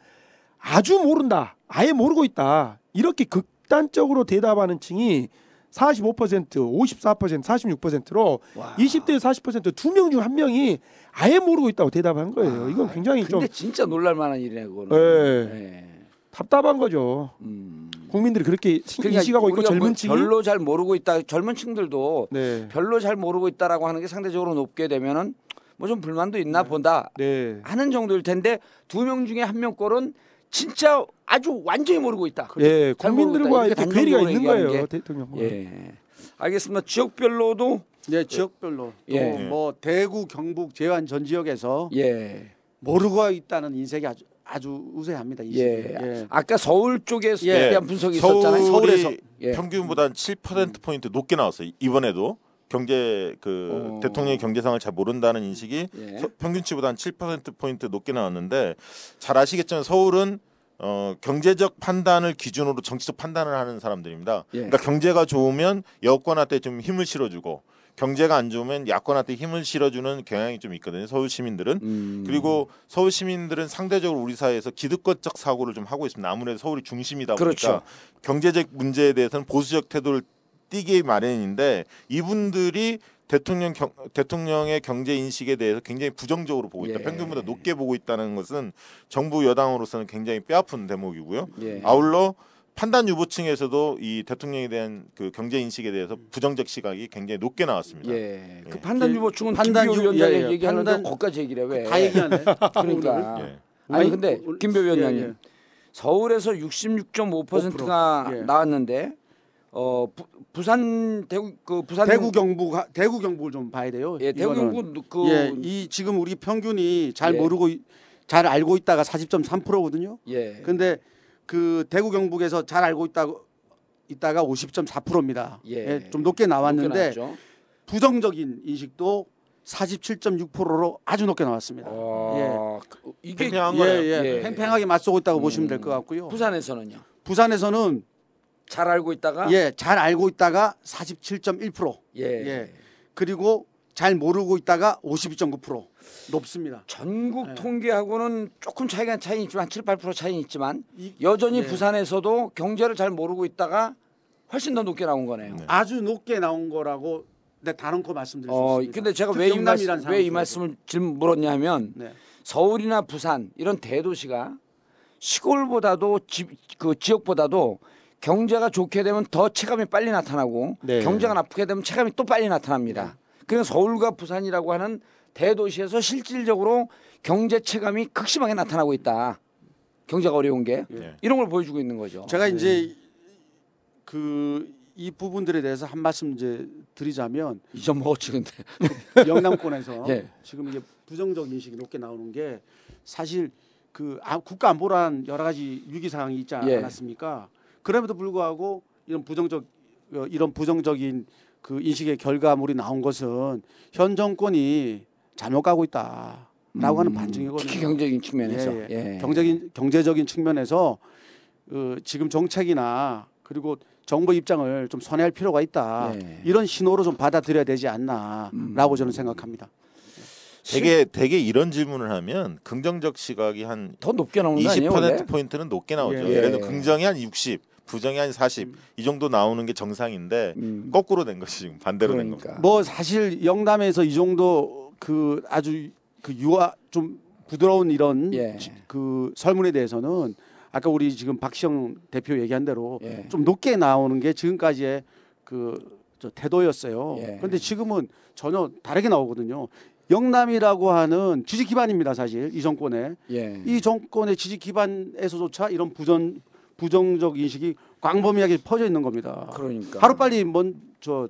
아주 모른다, 아예 모르고 있다 이렇게 극단적으로 대답하는 층이 45%, 54%, 46%로 와. 20대 40%두 명 중 한 명이 아예 모르고 있다고 대답한 거예요. 이건 굉장히 좀 근데 진짜 놀랄 만한 일이네 그거는. 예. 예. 답답한 거죠. 음. 국민들이 그렇게 시- 그러니까 인식하고 있고 뭐 젊은 층이 별로 잘 모르고 있다. 젊은 층들도 네. 별로 잘 모르고 있다라고 하는 게 상대적으로 높게 되면은 뭐 좀 불만도 있나 본다 네. 하는 정도일 텐데 두 명 중에 한 명 꼴은 진짜 아주 완전히 모르고 있다. 예, 국민들과. 이렇게 괴리가 있는 거예요, 게. 대통령. 예. 알겠습니다. 지역별로도 예, 지역별로 예. 또뭐 대구, 경북, 제안 전 지역에서 예. 모르고 있다는 인색이 아주 아주 우세합니다. 예. 예. 아까 서울 쪽에서 예. 대한 분석이 서울이 있었잖아요. 서울에서. 예. 평균보다 7% 포인트 높게 나왔어요. 이번에도 경제 그 어. 대통령의 경제상을 잘 모른다는 인식이 예. 서- 평균치보다 한 7% 포인트 높게 나왔는데 잘 아시겠지만 서울은 어, 경제적 판단을 기준으로 정치적 판단을 하는 사람들입니다. 예. 그러니까 경제가 좋으면 여권한테 좀 힘을 실어주고 경제가 안 좋으면 야권한테 힘을 실어주는 경향이 좀 있거든요. 서울 시민들은 음. 그리고 서울 시민들은 상대적으로 우리 사회에서 기득권적 사고를 좀 하고 있습니다. 아무래도 서울이 중심이다 보니까 그렇죠. 경제적 문제에 대해서는 보수적 태도를 띠기 마련인데 이분들이 대통령 경, 대통령의 경제 인식에 대해서 굉장히 부정적으로 보고 있다. 예. 평균보다 높게 보고 있다는 것은 정부 여당으로서는 굉장히 뼈아픈 대목이고요. 예. 아울러 판단 유보층에서도 이 대통령에 대한 그 경제 인식에 대해서 부정적 시각이 굉장히 높게 나왔습니다. 예. 그 예. 판단 예, 유보충은 판단 김비호 유- 위원장이 예, 예. 얘기하는데 거기까지 얘기를 해 왜? 다 얘기하네. 그러니까. 예. 아니 근데 올- 김배 위원장님 예, 예. 서울에서 66.5%가 예. 나왔는데 어 부, 부산 대구 그 부산 대구 경북 대구 경북을 좀 봐야 돼요. 예 대구. 경북 그 예, 이 지금 우리 평균이 잘 예. 모르고 이- 잘 알고 있다가 40.3%거든요. 예. 근데 그 대구 경북에서 잘 알고 있다고 있다가 50.4%입니다. 예. 좀 높게 나왔는데 높게. 부정적인 인식도 47.6%로 아주 높게 나왔습니다. 어, 그- 이게 팽팽한 예, 거네요. 예, 예. 팽팽하게 맞서고 있다고 음. 보시면 될 것 같고요. 부산에서는요. 부산에서는 잘 알고 있다가 예, 잘 알고 있다가 47.1% 예. 예. 그리고 잘 모르고 있다가 52.9% 높습니다. 전국 예. 통계하고는 조금 차이가 차이 있지만 7, 8% 차이는 있지만 이- 여전히 네. 부산에서도 경제를 잘 모르고 있다가 훨씬 더 높게 나온 거네요. 네. 아주 높게 나온 거라고 네, 다른 거 말씀드릴 수 어, 있습니다. 근데 제가 왜 이 말씀 왜이. 말씀을 질문 물었냐면 네. 서울이나 부산 이런 대도시가 시골보다도 지, 그 지역보다도 경제가 좋게 되면 더 체감이 빨리 나타나고 네. 경제가 나쁘게 되면 체감이 또 빨리 나타납니다. 그래서 서울과 부산이라고 하는 대도시에서 실질적으로 경제 체감이 극심하게 나타나고 있다. 경제가 어려운 게 예. 이런 걸 보여주고 있는 거죠. 제가 이제 그 이 부분들에 대해서 한 말씀 이제 드리자면 이점 먹었지 근데. 영남권에서 예. 지금 이게 부정적 인식이 높게 나오는 게 사실 그 아- 국가 안보란 여러 가지 위기 상황이 있지 예. 않았습니까? 그럼에도 불구하고 이런 부정적 어, 이런 부정적인 그 인식의 결과물이 나온 것은 현 정권이 잘못 가고 있다라고 하는 음, 반증이거든요. 특히 경제적인 측면에서. 예, 예. 경제적인 경제적인 측면에서 어, 지금 정책이나 그리고 정부 입장을 좀 선회할 필요가 있다. 예. 이런 신호로 좀 받아들여야 되지 않나라고 음. 저는 생각합니다. 되게 되게 이런 질문을 하면 긍정적 시각이 한 더 높게 나오는 거 아니에요? 원래? 20% 포인트는 높게 나오죠. 예. 예. 를 들어 긍정이 한 60, 부정이 한 40 이 정도 나오는 게 정상인데 음. 거꾸로 된 것이 지금 반대로 된 겁니다. 그러니까. 뭐 사실 영남에서 이 정도 그 아주 그 유아 좀 부드러운 이런 예. 지- 그 설문에 대해서는 아까 우리 지금 박시영 대표 얘기한 대로 예. 좀 높게 나오는 게 지금까지의 그 저 태도였어요. 예. 그런데 지금은 전혀 다르게 나오거든요. 영남이라고 하는 지지 기반입니다, 사실 이 정권에 예. 이 정권의 지지 기반에서조차 이런 부정 부정적 인식이 광범위하게 퍼져 있는 겁니다. 그러니까 하루 빨리 뭔저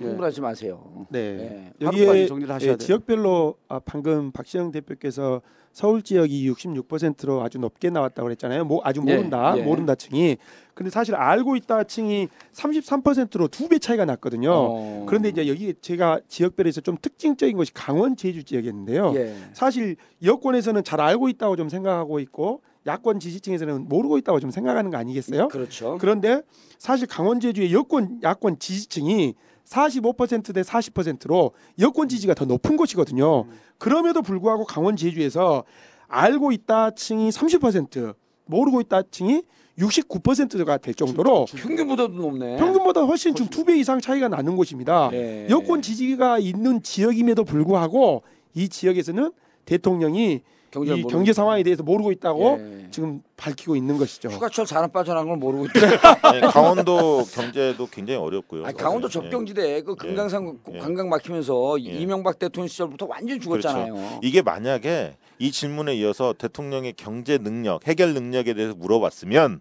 예. 흥분하지 마세요. 네. 예. 하루빨리 여기에 정리를 하셔야 예. 지역별로 아, 방금 박시영 대표께서 서울 지역이 66%로 아주 높게 나왔다고 그랬잖아요. 뭐 아주 예, 모른다, 예. 모른다 층이. 근데 사실 알고 있다 층이 33%로 두 배 차이가 났거든요. 어. 그런데 이제 여기 제가 지역별에서 좀 특징적인 것이 강원 제주 지역이었는데요. 예. 사실 여권에서는 잘 알고 있다고 좀 생각하고 있고 야권 지지층에서는 모르고 있다고 좀 생각하는 거 아니겠어요? 그렇죠. 그런데 사실 강원 제주의 여권 야권 지지층이 45%대 40%로 여권 지지가 더 높은 곳이거든요. 그럼에도 불구하고 강원 제주에서 알고 있다 층이 30% 모르고 있다 층이 69%가 될 정도로 평균보다도 높네. 평균보다 훨씬 좀 두 배 이상 차이가 나는 곳입니다. 예. 여권 지지가 있는 지역임에도 불구하고 이 지역에서는 대통령이 경제를 이 경제 상황에 대해서 모르고 있다고 예. 지금 밝히고 있는 것이죠. 휴가철 잘안 빠져나간 걸 모르고 있다. 아니, 강원도 경제도 굉장히 어렵고요. 아니, 강원도. 접경지대 그 금강산 예. 관광 막히면서 예. 이명박 대통령 시절부터 완전히 죽었잖아요. 예. 이게 만약에 이 질문에 이어서 대통령의 경제 능력, 해결 능력에 대해서 물어봤으면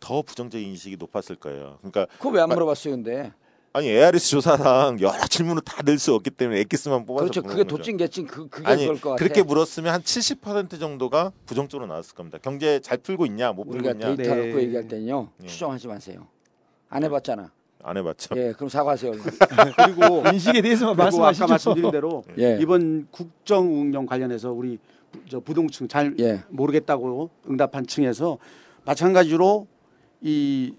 더 부정적 인식이 높았을 거예요. 그러니까 그거 왜안 마- 물어봤어요, 근데? 아니 ARS 조사상 여러 질문을 다 낼 수 없기 때문에 엑기스만 뽑아서 그렇죠. 그게. 도찐 개찐 그 그게 아니 그럴 것 같아. 그렇게 물었으면 한 70% 정도가 부정적으로 나왔을 겁니다. 경제 잘 풀고 있냐, 못 풀고 우리가 있냐 데이터 네. 갖고 얘기할 때는요. 예. 추정하지 마세요. 안 해봤잖아. 안 해봤죠. 예, 그럼 사과하세요. 그리고 인식에 대해서만 그리고 아까 말씀하시죠. 말씀드린 대로 예. 이번 국정 운영 관련해서 우리 저 부동층 잘 예. 모르겠다고 응답한 층에서 마찬가지로 이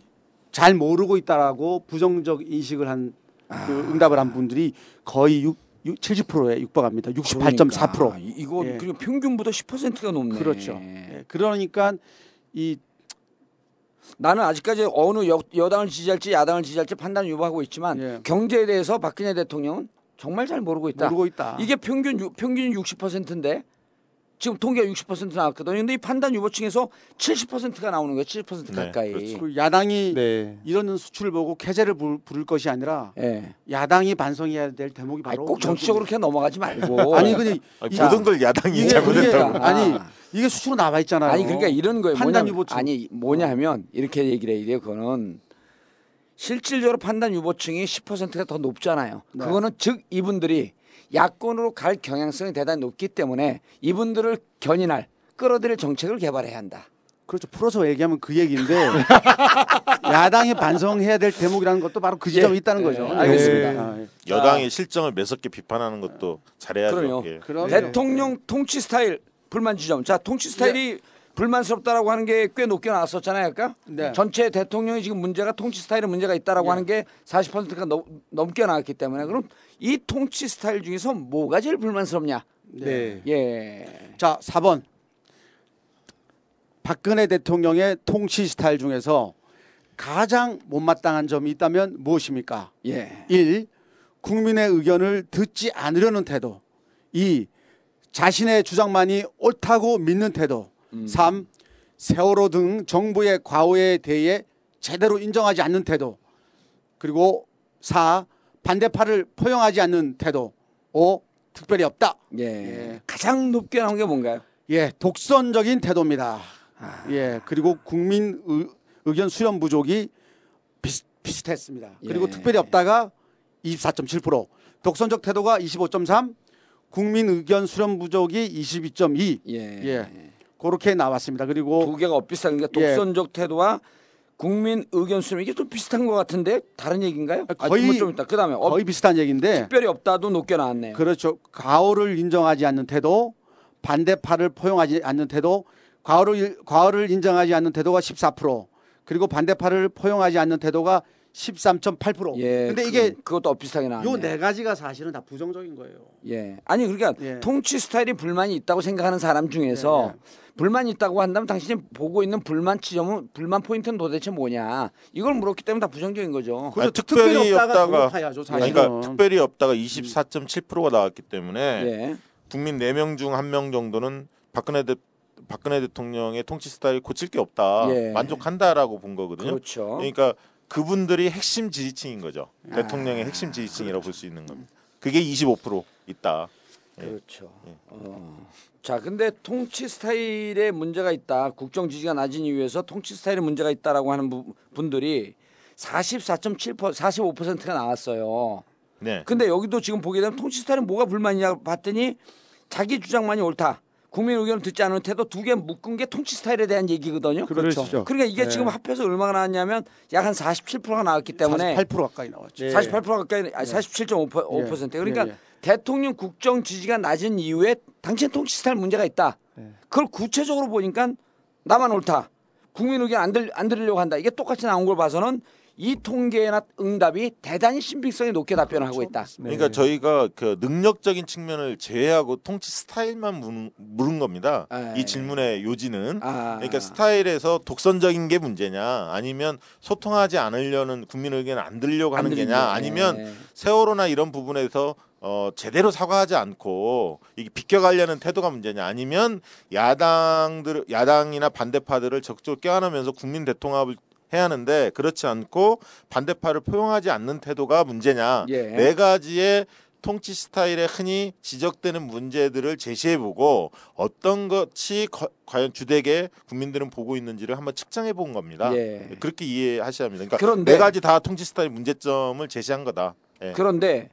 잘 모르고 있다라고 부정적 인식을 한 아. 그 응답을 한 분들이 거의 6, 70%에 육박합니다. 68.4%. 그러니까. 이- 이거 예. 그리고 평균보다 10%가 높네. 그렇죠. 예, 그러니까 이 나는 아직까지 어느 여, 여당을 지지할지 야당을 지지할지 판단 유보하고 있지만 예. 경제에 대해서 박근혜 대통령은 정말 잘 모르고 있다. 모르고 있다. 이게 평균 유- 평균 60%인데 지금 통계가 60% 나왔거든요. 근데 이 판단 유보층에서 70%가 나오는 거예요. 70% 네, 가까이. 그렇죠. 그 야당이 네. 이런 수출을 보고 캐제를 부를, 부를 것이 아니라 예. 야당이 반성해야 될 대목이 아니, 바로 꼭 정치적으로 그렇게 넘어가지 말고. 아니 근데 아니, 이- 모든 걸 야당이 잘못했다고. 아니 이게 수치로 나와 있잖아요. 아니 그러니까 이런 거예요. 판단 뭐냐면, 유보층. 아니 뭐냐 하면 이렇게 얘기를 해야 돼요. 그거는 실질적으로 판단 유보층이 10%가 더 높잖아요. 네. 그거는 즉 이분들이 야권으로 갈 경향성이 대단히 높기 때문에 이분들을 견인할 끌어들일 정책을 개발해야 한다. 그렇죠. 풀어서 얘기하면 그 얘기인데 야당이 반성해야 될 대목이라는 것도 바로 그 지점에 예. 있다는 거죠. 예, 알겠습니다. 아, 예. 여당의 실정을 매섭게 비판하는 것도 잘해야죠. 그럼요. 예. 대통령 통치 스타일 불만 지점. 자 통치 스타일이 불만스럽다라고 하는 게 꽤 높게 나왔었잖아요, 아까. 네. 전체 대통령이 지금 문제가 통치 스타일에 문제가 있다라고 예. 하는 게 40%가 넘, 넘게 나왔기 때문에 그럼 이 통치 스타일 중에서 뭐가 제일 불만스럽냐? 네. 예. 자, 4번. 박근혜 대통령의 통치 스타일 중에서 가장 못마땅한 점이 있다면 무엇입니까? 예. 1. 국민의 의견을 듣지 않으려는 태도. 2. 자신의 주장만이 옳다고 믿는 태도. 3. 세월호 등 정부의 과오에 대해 제대로 인정하지 않는 태도. 그리고 4. 반대파를 포용하지 않는 태도. 5. 특별히 없다. 예. 예. 가장 높게 나온 게 뭔가요? 예, 독선적인 태도입니다. 예, 그리고 국민 의, 의견 수렴 부족이 비슷, 비슷했습니다. 그리고 예. 특별히 없다가 24.7%, 독선적 태도가 25.3, 국민 의견 수렴 부족이 22.2. 예. 예. 그렇게 나왔습니다. 그리고 두 개가 엇비슷한 게 예. 독선적 태도와 국민 의견 수렴 이게 좀 비슷한 것 같은데 다른 얘기인가요? 아, 거의- 아, 좀 있다. 그다음에 어, 거의 비슷한 얘기인데 특별히 없다도 높게 나왔네요. 그렇죠. 과오를 인정하지 않는 태도, 반대파를 포용하지 않는 태도, 과오를 과오를 인정하지 않는 태도가 14%, 그리고 반대파를 포용하지 않는 태도가 13.8%. 예. 근데 그, 이게 그것도 엇비슷하게 나왔네. 요네 가지가 사실은 다 부정적인 거예요. 예. 아니 그러니까 예. 통치 스타일이 불만이 있다고 생각하는 사람 중에서 예, 불만이 있다고 한다면 당신이 보고 있는 불만 지점은 불만 포인트는 도대체 뭐냐? 이걸 물었기 때문에 다 부정적인 거죠. 아니, 특- 특별히 없다가 사실은. 그러니까 특별히 없다가 24.7%가 나왔기 때문에 예. 국민 4명 중 1명 정도는 박근혜 대, 박근혜 대통령의 통치 스타일 고칠 게 없다. 예. 만족한다라고 본 거거든요. 그렇죠. 그러니까 그분들이 핵심 지지층인 거죠. 아. 대통령의 핵심 지지층이라고 볼 수 있는 겁니다. 그게 25% 있다. 예. 그렇죠. 예. 어. 자, 근데 통치 스타일에 문제가 있다. 국정 지지가 낮은 이유에서 통치 스타일에 문제가 있다라고 하는 부- 분들이 44.7% 45%가 나왔어요. 네. 근데 여기도 지금 보게 되면 통치 스타일은 뭐가 불만이냐 봤더니 자기 주장만이 옳다. 국민 의견을 듣지 않은 태도 두 개 묶은 게 통치 스타일에 대한 얘기거든요. 그렇죠. 그러니까 이게 네. 지금 합해서 얼마가 나왔냐면 약 한 47%가 나왔기 때문에 48% 가까이 나왔죠. 네. 48% 가까이 아니 47.5% 그러니까 예, 예. 대통령 국정 지지가 낮은 이유에 당신 통치 스타일 문제가 있다. 네. 그걸 구체적으로 보니까 나만 옳다. 국민 의견 안, 들, 안 들으려고 한다. 이게 똑같이 나온 걸 봐서는 이 통계나 응답이 대단히 신빙성이 높게 답변을 하고 있다. 그러니까 저희가 그 능력적인 측면을 제외하고 통치 스타일만 물은, 물은 겁니다. 아, 이 질문의 요지는 아. 그러니까 스타일에서 독선적인 게 문제냐, 아니면 소통하지 않으려는 국민 의견을 안 들으려고 하는 안 게냐. 아니면 네. 세월호나 이런 부분에서 어, 제대로 사과하지 않고 이게 비껴가려는 태도가 문제냐, 아니면 야당들 야당이나 반대파들을 적극적으로 껴안으면서 국민 대통합을 해야 하는데 그렇지 않고 반대파를 포용하지 않는 태도가 문제냐 예. 네 가지의 통치 스타일에 흔히 지적되는 문제들을 제시해보고 어떤 것이 거- 과연 주되게 국민들은 보고 있는지를 한번 측정해 본 겁니다. 예. 그렇게 이해하셔야 합니다. 그러니까 그런데- 네 가지 다 통치 스타일 문제점을 제시한 거다. 예. 그런데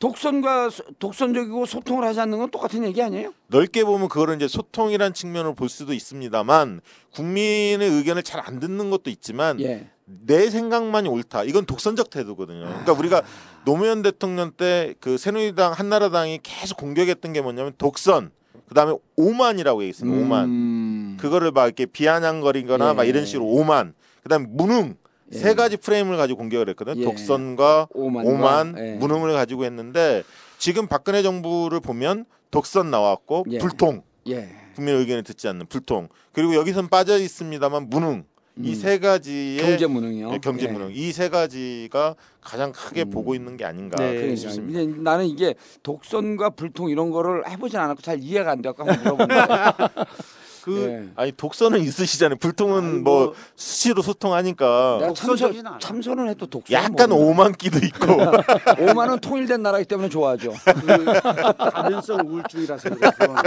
독선과 소- 독선적이고 소통을 하지 않는 건 똑같은 얘기 아니에요? 넓게 보면 그거를 이제 소통이란 측면을 볼 수도 있습니다만 국민의 의견을 잘 안 듣는 것도 있지만 예. 내 생각만이 옳다. 이건 독선적 태도거든요. 그러니까 우리가 노무현 대통령 때 그 새누리당 한나라당이 계속 공격했던 게 뭐냐면 독선, 그다음에 오만이라고 얘기했습니다. 오만. 음. 그거를 막 이렇게 비아냥거리거나 예. 막 이런 식으로 오만. 그다음에 무능. 예. 세 가지 프레임을 가지고 공격을 했거든요. 예. 독선과 오만과, 오만, 예. 무능을 가지고 했는데 지금 박근혜 정부를 보면 독선 나왔고 예. 불통. 예. 국민 의견을 듣지 않는 불통. 그리고 여기선 빠져 있습니다만 무능. 이세 가지의 음. 경제 무능이요. 예, 경제 예. 무능. 이 세 가지가 가장 크게 보고 있는 게 아닌가 네. 그러니까 싶습니다. 이제 나는 이게 독선과 불통 이런 거를 해보진 않았고 잘 이해가 안 돼갖고 한번 물어보는데 그 예. 아니 독선은 있으시잖아요. 불통은 아니, 뭐, 뭐 수시로 소통하니까 참선. 참선을 해도 독선 약간 오만기도 있고 오만은 통일된 나라이기 때문에 좋아하죠. 그 가면성 우울증이라서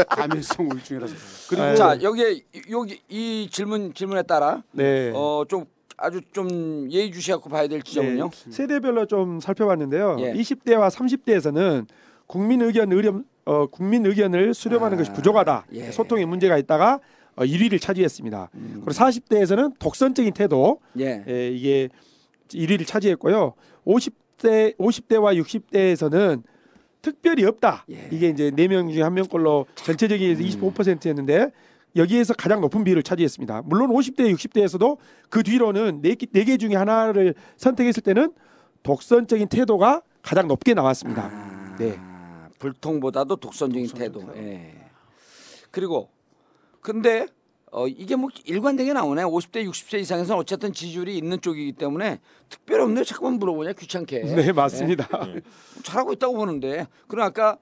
가면성 우울증이라서. 그리고 네. 자 여기에 여기 이 질문 질문에 따라 네. 어좀 아주 좀 예의주시하고 봐야 될 지점은요. 네, 세대별로 좀 살펴봤는데요. 예. 20대와 30대에서는 국민 의견 의렴 어, 국민 의견을 수렴하는 아, 것이 부족하다. 예. 소통에 문제가 있다가 어, 1위를 차지했습니다. 그리고 40대에서는 독선적인 태도 예. 예, 이게 1위를 차지했고요. 50대 50대와 60대에서는 특별히 없다. 예. 이게 이제 네 명 중에 한 명꼴로 전체적인 25%였는데 여기에서 가장 높은 비율을 차지했습니다. 물론 50대, 60대에서도 그 뒤로는 네개 중에 하나를 선택했을 때는 독선적인 태도가 가장 높게 나왔습니다. 아, 네. 불통보다도 독선적인 태도. 예. 그리고 근데 어 이게 뭐 일관되게 나오네. 50대, 60세 이상에서는 어쨌든 지지율이 있는 쪽이기 때문에 특별히 없네. 잠깐만 물어보냐 귀찮게. 네, 맞습니다. 예. 잘하고 있다고 보는데. 그럼 아까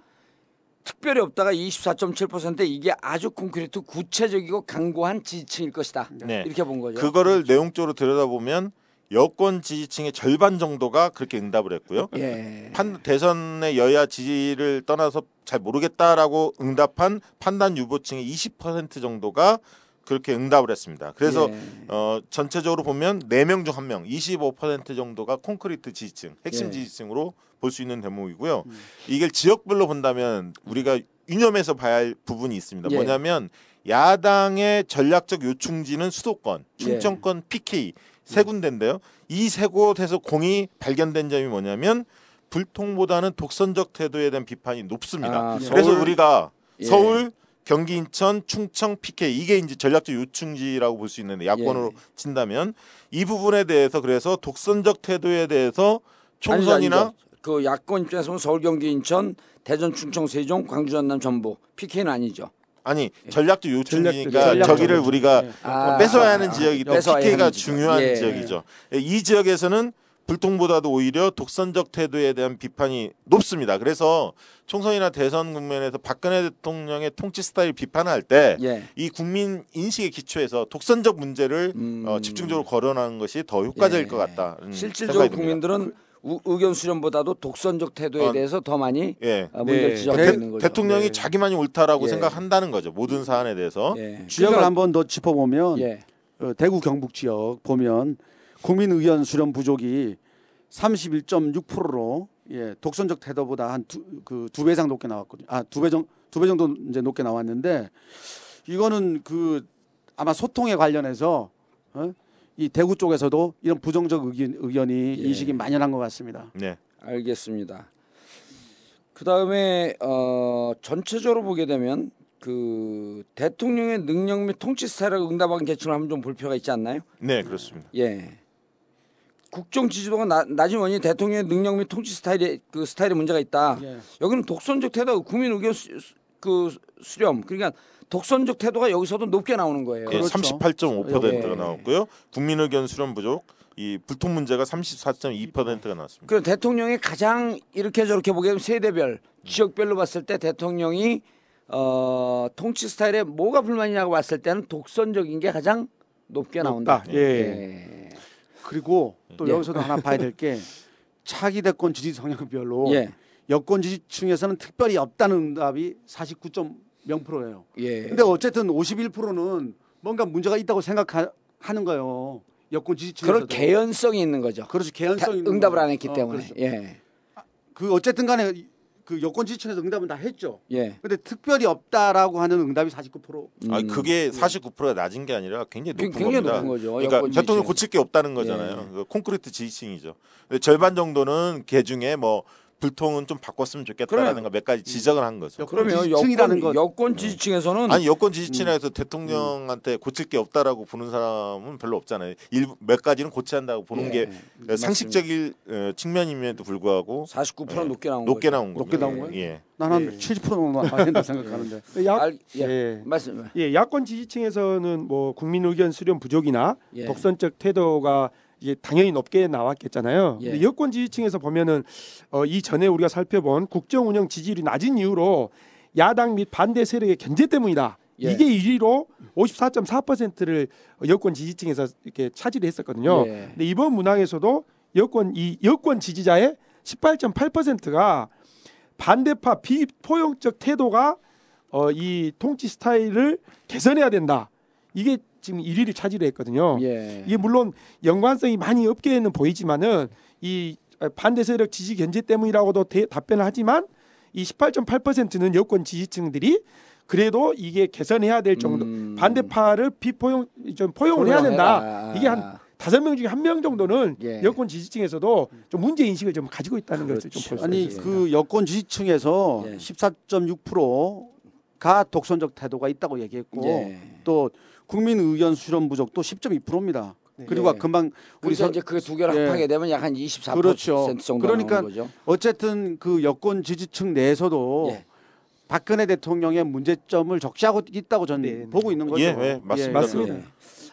특별히 없다가 24.7% 이게 아주 콘크리트 구체적이고 강고한 지지층일 것이다. 네. 이렇게 본 거죠. 그거를 내용적으로 들여다보면 여권 지지층의 절반 정도가 그렇게 응답을 했고요. 예. 판, 대선의 여야 지지를 떠나서 잘 모르겠다라고 응답한 판단 유보층의 20% 정도가 그렇게 응답을 했습니다. 그래서 예. 어, 전체적으로 보면 4명 중 1명, 25% 정도가 콘크리트 지지층, 핵심 예. 지지층으로 볼 수 있는 대목이고요. 이게 지역별로 본다면 우리가 유념해서 봐야 할 부분이 있습니다. 예. 뭐냐면 야당의 전략적 요충지는 수도권, 예. 충청권 PK 세 군데인데요. 이 세 곳에서 공이 발견된 점이 뭐냐면 불통보다는 독선적 태도에 대한 비판이 높습니다. 아, 그래서 서울, 우리가 예. 서울, 경기, 인천, 충청, PK 이게 이제 전략적 요충지라고 볼 수 있는데 야권으로 예. 친다면 이 부분에 대해서 그래서 독선적 태도에 대해서 총선이나 아니죠, 아니죠. 그 야권 입장에서 보면 서울, 경기, 인천, 대전, 충청, 세종, 광주, 전남, 전북 PK는 아니죠. 아니 전략적 요충지니까 전략적 저기를 요충지. 우리가 아, 뺏어야 하는 아, 지역이고 뺏어야 PK가 중요한 지역. 예. 지역이죠. 이 지역에서는 불통보다도 오히려 독선적 태도에 대한 비판이 높습니다. 그래서 총선이나 대선 국면에서 박근혜 대통령의 통치 스타일 비판을 할때이 예. 국민 인식에 기초해서 독선적 문제를 음. 어, 집중적으로 거론하는 것이 더 효과적일 예. 것 같다. 실질적으로 국민들은 우- 의견 수렴보다도 독선적 태도에 어, 대해서 더 많이 예. 어, 문제를 네. 있는 거죠. 대통령이 네. 자기만이 옳다라고 예. 생각한다는 거죠. 모든 사안에 대해서. 예. 지역을 그러니까- 한번 더 짚어보면 예. 어, 대구 경북 지역 보면 국민 의견 수렴 부족이 31.6%로 예, 독선적 태도보다 한 두그두 배 이상 높게 나왔거든요. 아, 두 배정두배 정도 이제 높게 나왔는데 이거는 그 아마 소통에 관련해서 어? 이 대구 쪽에서도 이런 부정적 의견, 의견이 예. 인식이 만연한 것 같습니다. 네. 알겠습니다. 그 다음에 어, 전체적으로 보게 되면 그 대통령의 능력 및 통치 스타일을 응답한 계층을 한번 좀볼 필요가 있지 않나요? 네, 그렇습니다. 예. 국정 지지도가 나, 낮은 원인이 대통령의 능력 및 통치 스타일에 그 스타일에 문제가 있다. 예. 여기는 독선적 태도, 국민 의견 수, 수- 그 수렴. 그러니까 독선적 태도가 여기서도 높게 나오는 거예요. 예, 그렇죠. 38.5%가 예. 나왔고요. 국민 의견 수렴 부족 이 불통 문제가 34.2%가 나왔습니다. 그럼 대통령이 가장 이렇게 저렇게 보게 되면 세대별, 지역별로 봤을 때 대통령이 어, 통치 스타일에 뭐가 불만이냐고 봤을 때는 독선적인 게 가장 높게 나온다. 높다. 예. 그리고 또 예. 여기서도 하나 봐야 될 게 차기 대권 지지 성향별로 예. 여권 지지층에서는 특별히 없다는 응답이 49.0%예요. 예. 근데 어쨌든 51%는 뭔가 문제가 있다고 생각하는 거예요. 여권 지지층에서도. 그런 개연성이 있는 거죠. 그렇죠. 다 개연성 있는 응답을 거죠. 안 했기 어, 때문에. 그렇죠. 예. 그 어쨌든 간에 그 여권 지지층에서 응답은 다 했죠. 예. 근데 특별히 없다라고 하는 응답이 49%. 음. 아 그게 49%가 낮은 게 아니라 굉장히 높은 굉장히 겁니다. 높은 거죠. 그러니까 대통령. 고칠 게 없다는 거잖아요. 예. 그 콘크리트 지지층이죠. 근데 절반 정도는 개 중에 뭐 불통은 좀 바꿨으면 좋겠다라는 거몇 가지 지적을 한 거죠. 여권 그러면 여권, 것. 여권 지지층에서는 아니 여권 지지층에서 대통령한테 고칠 게 없다라고 보는 사람은 별로 없잖아요. 일부 몇 가지는 고쳐야 한다고 보는 예, 게 맞습니다. 상식적인 어, 측면임에도 불구하고 49% 예, 높게 나온 높게 거죠. 나온 거죠. 높게 나온 거예요? 예. 난한 예. 70% 정도 나와야 된다 생각하는데. 약, 알, 예. 예. 말씀. 예, 야권 지지층에서는 뭐 국민 의견 수렴 부족이나 예. 독선적 태도가 이제 당연히 높게 나왔겠잖아요. 예. 근데 여권 지지층에서 보면은 어, 이 전에 우리가 살펴본 국정 운영 지지율이 낮은 이유로 야당 및 반대 세력의 견제 때문이다. 예. 이게 1위로 54.4%를 여권 지지층에서 이렇게 차지를 했었거든요. 예. 근데 이번 문항에서도 여권 이 여권 지지자의 18.8%가 반대파 비포용적 태도가 어, 이 통치 스타일을 개선해야 된다. 이게 지금 1위를 차지를 했거든요. 예. 이게 물론 연관성이 많이 없게는 보이지만은 이 반대 세력 지지 견제 때문이라고도 대, 답변을 하지만 이 18.8%는 여권 지지층들이 그래도 이게 개선해야 될 정도 음. 반대파를 비포용 좀 포용을 해야 된다. 포용해라. 이게 한 다섯 명 중에 한 명 정도는 예. 여권 지지층에서도 좀 문제 인식을 좀 가지고 있다는 것을 좀 볼수 아니 있습니다. 그 여권 지지층에서 예. 14.6%가 독선적 태도가 있다고 얘기했고 예. 또 국민 의견 수렴 부족도 10.2%입니다. 그리고 예. 금방 우리 서, 이제 그 두 개를 예. 합하게 되면 약 한 24% 그렇죠. 정도 그러니까 나오는 거죠. 어쨌든 그 여권 지지층 내에서도 예. 박근혜 대통령의 문제점을 적시하고 있다고 저는 네, 네. 보고 있는 거죠. 예, 예, 맞습니다. 맞습니다. 예.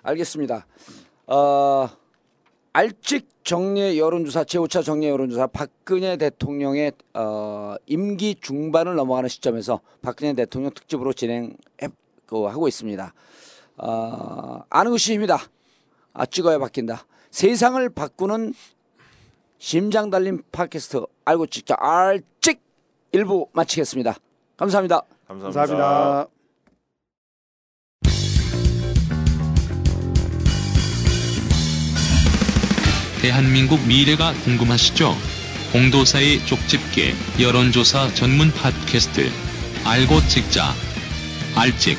알겠습니다. 어, 알직 정례 여론조사 제5차 정례 여론조사 박근혜 대통령의 어, 임기 중반을 넘어가는 시점에서 박근혜 대통령 특집으로 진행 그, 하고 있습니다. 어, 아는 것이 힘이다. 아, 찍어야 바뀐다. 세상을 바꾸는 심장 달린 팟캐스트 알고 찍자 알찍 일부 마치겠습니다. 감사합니다. 감사합니다. 감사합니다. 대한민국 미래가 궁금하시죠? 공도사의 쪽집게 여론조사 전문 팟캐스트 알고 찍자 알찍